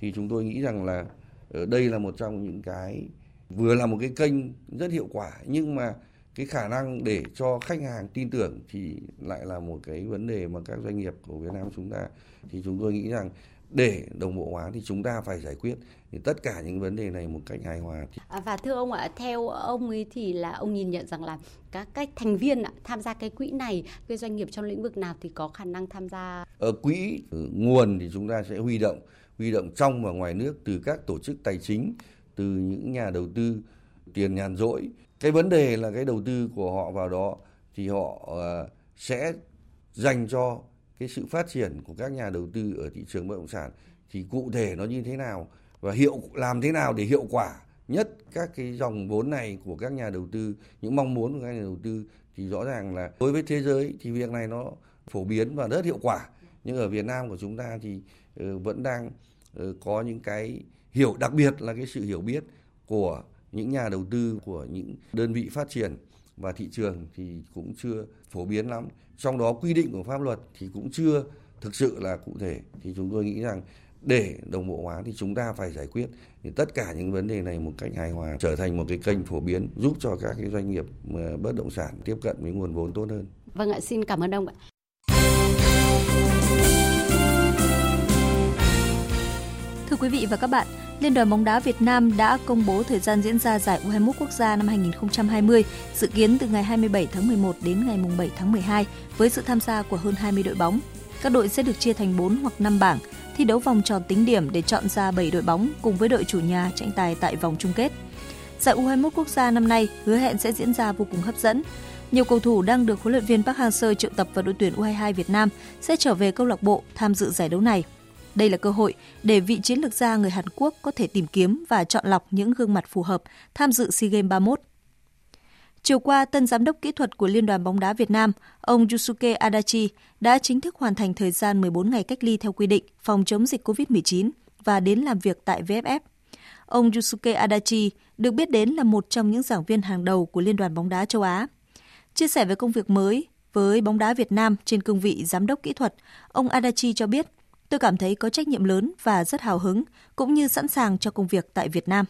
S22: Thì chúng tôi nghĩ rằng là ờ, đây là một trong những cái, vừa là một cái kênh rất hiệu quả, nhưng mà cái khả năng để cho khách hàng tin tưởng thì lại là một cái vấn đề mà các doanh nghiệp của Việt Nam chúng ta, thì chúng tôi nghĩ rằng để đồng bộ hóa thì chúng ta phải giải quyết thì tất cả những vấn đề này một cách hài hòa.
S35: À, và thưa ông ạ, theo ông ấy thì là ông nhìn nhận rằng là các cái thành viên tham gia cái quỹ này, cái doanh nghiệp trong lĩnh vực nào thì có khả năng tham gia?
S22: Ở quỹ nguồn thì chúng ta sẽ huy động, huy động trong và ngoài nước từ các tổ chức tài chính, từ những nhà đầu tư tiền nhàn rỗi. Cái vấn đề là cái đầu tư của họ vào đó thì họ uh, sẽ dành cho cái sự phát triển của các nhà đầu tư ở thị trường bất động sản thì cụ thể nó như thế nào và hiệu làm thế nào để hiệu quả nhất các cái dòng vốn này của các nhà đầu tư những mong muốn của các nhà đầu tư thì rõ ràng là đối với thế giới thì việc này nó phổ biến và rất hiệu quả nhưng ở Việt Nam của chúng ta thì ờ, vẫn đang ờ, có những cái hiểu, đặc biệt là cái sự hiểu biết của những nhà đầu tư, của những đơn vị phát triển và thị trường thì cũng chưa phổ biến lắm. Trong đó quy định của pháp luật thì cũng chưa thực sự là cụ thể. Thì chúng tôi nghĩ rằng để đồng bộ hóa thì chúng ta phải giải quyết thì tất cả những vấn đề này một cách hài hòa trở thành một cái kênh phổ biến giúp cho các cái doanh nghiệp bất động sản tiếp cận với nguồn vốn tốt hơn.
S35: Vâng ạ, xin cảm ơn ông ạ.
S26: Thưa quý vị và các bạn,
S36: Liên đoàn bóng đá Việt Nam đã công bố thời gian diễn ra giải U21 quốc gia năm 2020, dự kiến từ ngày 27 tháng 11 đến ngày 7 tháng 12 với sự tham gia của hơn 20 đội bóng. Các đội sẽ được chia thành 4 hoặc 5 bảng, thi đấu vòng tròn tính điểm để chọn ra 7 đội bóng cùng với đội chủ nhà tranh tài tại vòng chung kết. Giải U21 quốc gia năm nay hứa hẹn sẽ diễn ra vô cùng hấp dẫn. Nhiều cầu thủ đang được huấn luyện viên Park Hang-seo triệu tập vào đội tuyển U22 Việt Nam sẽ trở về câu lạc bộ tham dự giải đấu này. Đây là cơ hội để vị chiến lược gia người Hàn Quốc có thể tìm kiếm và chọn lọc những gương mặt phù hợp tham dự SEA Games 31. Chiều qua, tân giám đốc kỹ thuật của Liên đoàn bóng đá Việt Nam, ông Yusuke Adachi đã chính thức hoàn thành thời gian 14 ngày cách ly theo quy định phòng chống dịch COVID-19 và đến làm việc tại VFF. Ông Yusuke Adachi được biết đến là một trong những giảng viên hàng đầu của Liên đoàn bóng đá châu Á. Chia sẻ về công việc mới với bóng đá Việt Nam trên cương vị giám đốc kỹ thuật, ông Adachi cho biết, tôi cảm thấy có trách nhiệm lớn và rất hào hứng, cũng như sẵn sàng cho công việc tại Việt Nam.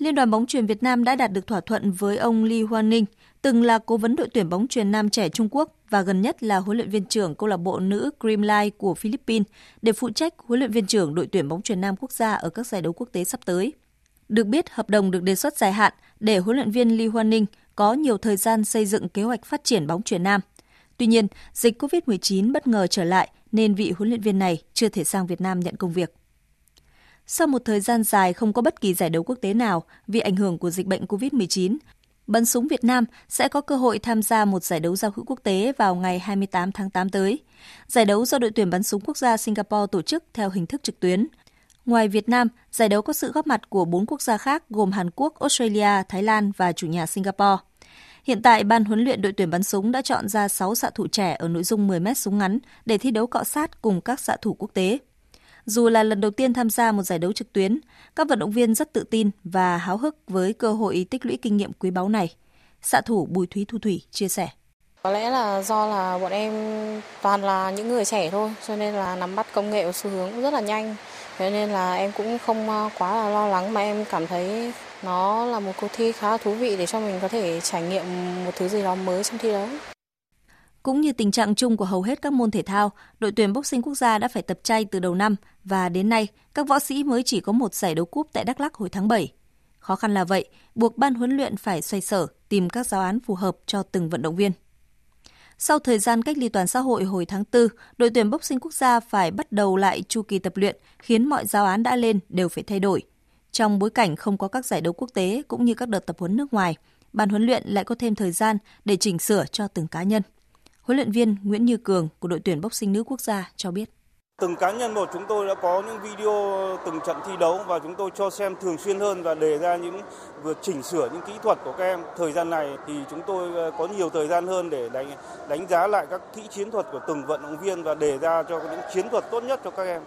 S36: Liên đoàn bóng chuyền Việt Nam đã đạt được thỏa thuận với ông Lee Hoan Ninh, từng là cố vấn đội tuyển bóng chuyền nam trẻ Trung Quốc và gần nhất là huấn luyện viên trưởng câu lạc bộ nữ Creamline của Philippines để phụ trách huấn luyện viên trưởng đội tuyển bóng chuyền nam quốc gia ở các giải đấu quốc tế sắp tới. Được biết, hợp đồng được đề xuất dài hạn để huấn luyện viên Lee Hoan Ninh có nhiều thời gian xây dựng kế hoạch phát triển bóng chuyền nam. Tuy nhiên, dịch COVID-19 bất ngờ trở lại nên vị huấn luyện viên này chưa thể sang Việt Nam nhận công việc. Sau một thời gian dài không có bất kỳ giải đấu quốc tế nào vì ảnh hưởng của dịch bệnh COVID-19, bắn súng Việt Nam sẽ có cơ hội tham gia một giải đấu giao hữu quốc tế vào ngày 28 tháng 8 tới. Giải đấu do đội tuyển bắn súng quốc gia Singapore tổ chức theo hình thức trực tuyến. Ngoài Việt Nam, giải đấu có sự góp mặt của bốn quốc gia khác gồm Hàn Quốc, Australia, Thái Lan và chủ nhà Singapore. Hiện tại, ban huấn luyện đội tuyển bắn súng đã chọn ra 6 xạ thủ trẻ ở nội dung 10m súng ngắn để thi đấu cọ sát cùng các xạ thủ quốc tế. Dù là lần đầu tiên tham gia một giải đấu trực tuyến, các vận động viên rất tự tin và háo hức với cơ hội tích lũy kinh nghiệm quý báu này. Xạ thủ Bùi Thúy Thu Thủy chia sẻ.
S37: Có lẽ là do là bọn em toàn là những người trẻ thôi, cho nên là nắm bắt công nghệ và xu hướng rất là nhanh. Thế nên là em cũng không ờ, quá là lo lắng mà em cảm thấy nó là một cuộc thi khá là thú vị để cho mình có thể trải nghiệm một thứ gì đó mới trong thi đấu.
S36: Cũng như tình trạng chung của hầu hết các môn thể thao, đội tuyển boxing quốc gia đã phải tập chay từ đầu năm và đến nay các võ sĩ mới chỉ có một giải đấu cúp tại Đắk Lắk hồi tháng 7. Khó khăn là vậy, buộc ban huấn luyện phải xoay sở tìm các giáo án phù hợp cho từng vận động viên. Sau thời gian cách ly toàn xã hội hồi tháng 4, đội tuyển boxing quốc gia phải bắt đầu lại chu kỳ tập luyện, khiến mọi giáo án đã lên đều phải thay đổi. Trong bối cảnh không có các giải đấu quốc tế cũng như các đợt tập huấn nước ngoài, ban huấn luyện lại có thêm thời gian để chỉnh sửa cho từng cá nhân. Huấn luyện viên Nguyễn Như Cường của đội tuyển boxing nữ quốc gia cho biết.
S38: Từng cá nhân một chúng tôi đã có những video từng trận thi đấu và chúng tôi cho xem thường xuyên hơn và đề ra những vừa chỉnh sửa những kỹ thuật của các em. Thời gian này thì chúng tôi ờ, có nhiều thời gian hơn để đánh đánh giá lại các kỹ chiến thuật của từng vận động viên và đề ra cho những chiến thuật tốt nhất cho các em.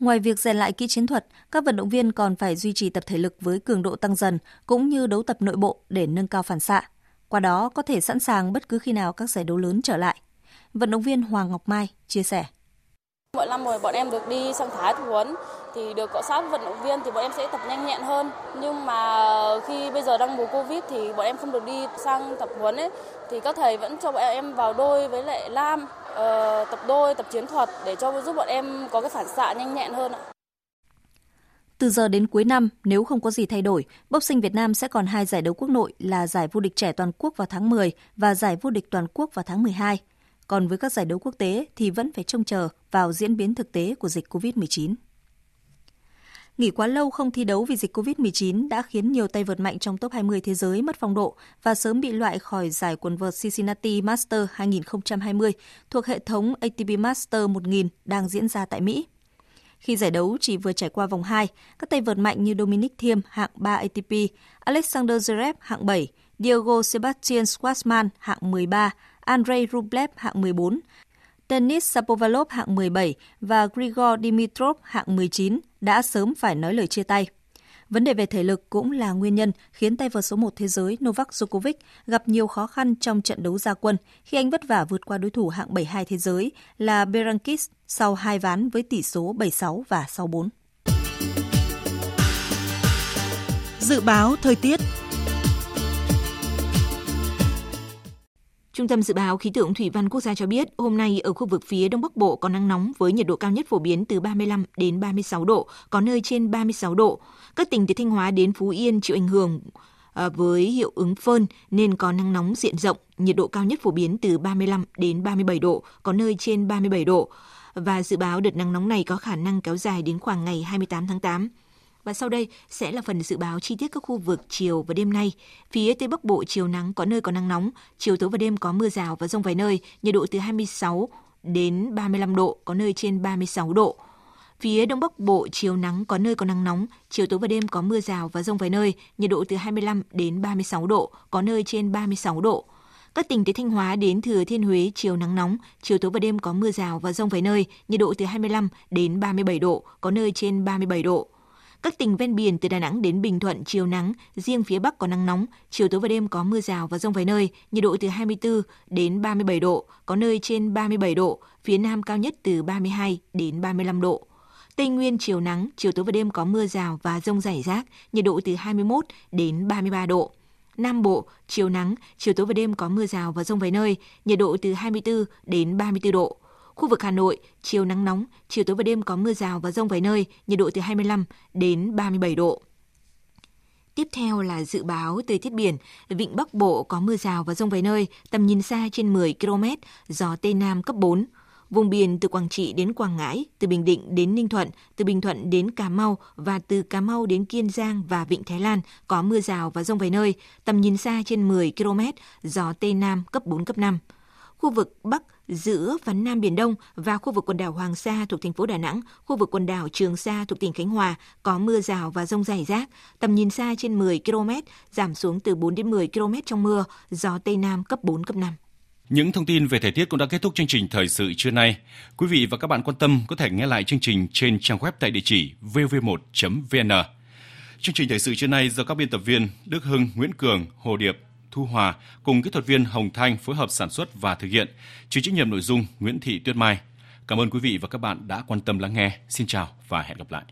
S36: Ngoài việc rèn lại kỹ chiến thuật, các vận động viên còn phải duy trì tập thể lực với cường độ tăng dần cũng như đấu tập nội bộ để nâng cao phản xạ. Qua đó có thể sẵn sàng bất cứ khi nào các giải đấu lớn trở lại. Vận động viên Hoàng Ngọc Mai chia sẻ.
S37: Mỗi năm rồi bọn em được đi sang Thái tập huấn thì được cọ sát vận động viên thì bọn em sẽ tập nhanh nhẹn hơn. Nhưng mà khi bây giờ đang mùa Covid thì bọn em không được đi sang tập huấn ấy thì các thầy vẫn cho bọn em vào đôi với lại Lam uh, tập đôi, tập chiến thuật để cho giúp bọn em có cái phản xạ nhanh nhẹn hơn ạ.
S36: Từ giờ đến cuối năm, nếu không có gì thay đổi, boxing Việt Nam sẽ còn hai giải đấu quốc nội là giải vô địch trẻ toàn quốc vào tháng 10 và giải vô địch toàn quốc vào tháng 12. Còn với các giải đấu quốc tế thì vẫn phải trông chờ vào diễn biến thực tế của dịch COVID-19. Nghỉ quá lâu không thi đấu vì dịch COVID-19 đã khiến nhiều tay vợt mạnh trong top 20 thế giới mất phong độ và sớm bị loại khỏi giải quần vợt Cincinnati Master 2020 thuộc hệ thống ATP Master 1000 đang diễn ra tại Mỹ. Khi giải đấu chỉ vừa trải qua vòng 2, các tay vợt mạnh như Dominic Thiem hạng 3 ATP, Alexander Zverev hạng 7, Diego Sebastian Schwartzman hạng 13, Andrei Rublev hạng 14, Denis Shapovalov hạng 17 và Grigor Dimitrov hạng 19 đã sớm phải nói lời chia tay. Vấn đề về thể lực cũng là nguyên nhân khiến tay vợt số 1 thế giới Novak Djokovic gặp nhiều khó khăn trong trận đấu gia quân khi anh vất vả vượt qua đối thủ hạng 72 thế giới là Berankis sau hai ván với tỷ số 7-6 và 6-4.
S34: Dự báo thời tiết
S39: Trung tâm Dự báo Khí tượng Thủy văn Quốc gia cho biết, hôm nay ở khu vực phía Đông Bắc Bộ có nắng nóng với nhiệt độ cao nhất phổ biến từ 35 đến 36 độ, có nơi trên 36 độ. Các tỉnh từ Thanh Hóa đến Phú Yên chịu ảnh hưởng à, với hiệu ứng phơn nên có nắng nóng diện rộng, nhiệt độ cao nhất phổ biến từ 35 đến 37 độ, có nơi trên 37 độ. Và dự báo đợt nắng nóng này có khả năng kéo dài đến khoảng ngày 28 tháng 8. Và sau đây sẽ là phần dự báo chi tiết các khu vực chiều và đêm nay. Phía Tây Bắc Bộ chiều nắng có nơi có nắng nóng, chiều tối và đêm có mưa rào và rông vài nơi, nhiệt độ từ 26 đến 35 độ, có nơi trên 36 độ. Phía Đông Bắc Bộ chiều nắng có nơi có nắng nóng, chiều tối và đêm có mưa rào và rông vài nơi, nhiệt độ từ 25 đến 36 độ, có nơi trên 36 độ. Các tỉnh từ Thanh Hóa đến Thừa Thiên Huế chiều nắng nóng, chiều tối và đêm có mưa rào và rông vài nơi, nhiệt độ từ 25 đến 37 độ, có nơi trên 37 độ. Các tỉnh ven biển từ Đà Nẵng đến Bình Thuận chiều nắng, riêng phía Bắc có nắng nóng, chiều tối và đêm có mưa rào và rông vài nơi, nhiệt độ từ 24 đến 37 độ, có nơi trên 37 độ, phía Nam cao nhất từ 32 đến 35 độ. Tây Nguyên chiều nắng, chiều tối và đêm có mưa rào và rông rải rác, nhiệt độ từ 21 đến 33 độ. Nam Bộ, chiều nắng, chiều tối và đêm có mưa rào và rông vài nơi, nhiệt độ từ 24 đến 34 độ. Khu vực Hà Nội, chiều nắng nóng, chiều tối và đêm có mưa rào và rông vài nơi, nhiệt độ từ 25 đến 37 độ. Tiếp theo là dự báo thời tiết biển. Vịnh Bắc Bộ có mưa rào và rông vài nơi, tầm nhìn xa trên 10 km, gió Tây Nam cấp 4. Vùng biển từ Quảng Trị đến Quảng Ngãi, từ Bình Định đến Ninh Thuận, từ Bình Thuận đến Cà Mau và từ Cà Mau đến Kiên Giang và Vịnh Thái Lan có mưa rào và rông vài nơi, tầm nhìn xa trên 10 km, gió Tây Nam cấp 4, cấp 5. Khu vực Bắc, giữa và Nam Biển Đông và khu vực quần đảo Hoàng Sa thuộc thành phố Đà Nẵng, khu vực quần đảo Trường Sa thuộc tỉnh Khánh Hòa có mưa rào và rông rải rác, tầm nhìn xa trên 10 km, giảm xuống từ 4 đến 10 km trong mưa, gió Tây Nam cấp 4, cấp 5.
S1: Những thông tin về thời tiết cũng đã kết thúc chương trình thời sự trưa nay. Quý vị và các bạn quan tâm có thể nghe lại chương trình trên trang web tại địa chỉ vv1.vn. Chương trình thời sự trưa nay do các biên tập viên Đức Hưng, Nguyễn Cường, Hồ Điệp, Thu Hòa cùng kỹ thuật viên Hồng Thanh phối hợp sản xuất và thực hiện. Chịu trách nhiệm nội dung Nguyễn Thị Tuyết Mai. Cảm ơn quý vị và các bạn đã quan tâm lắng nghe. Xin chào và hẹn gặp lại.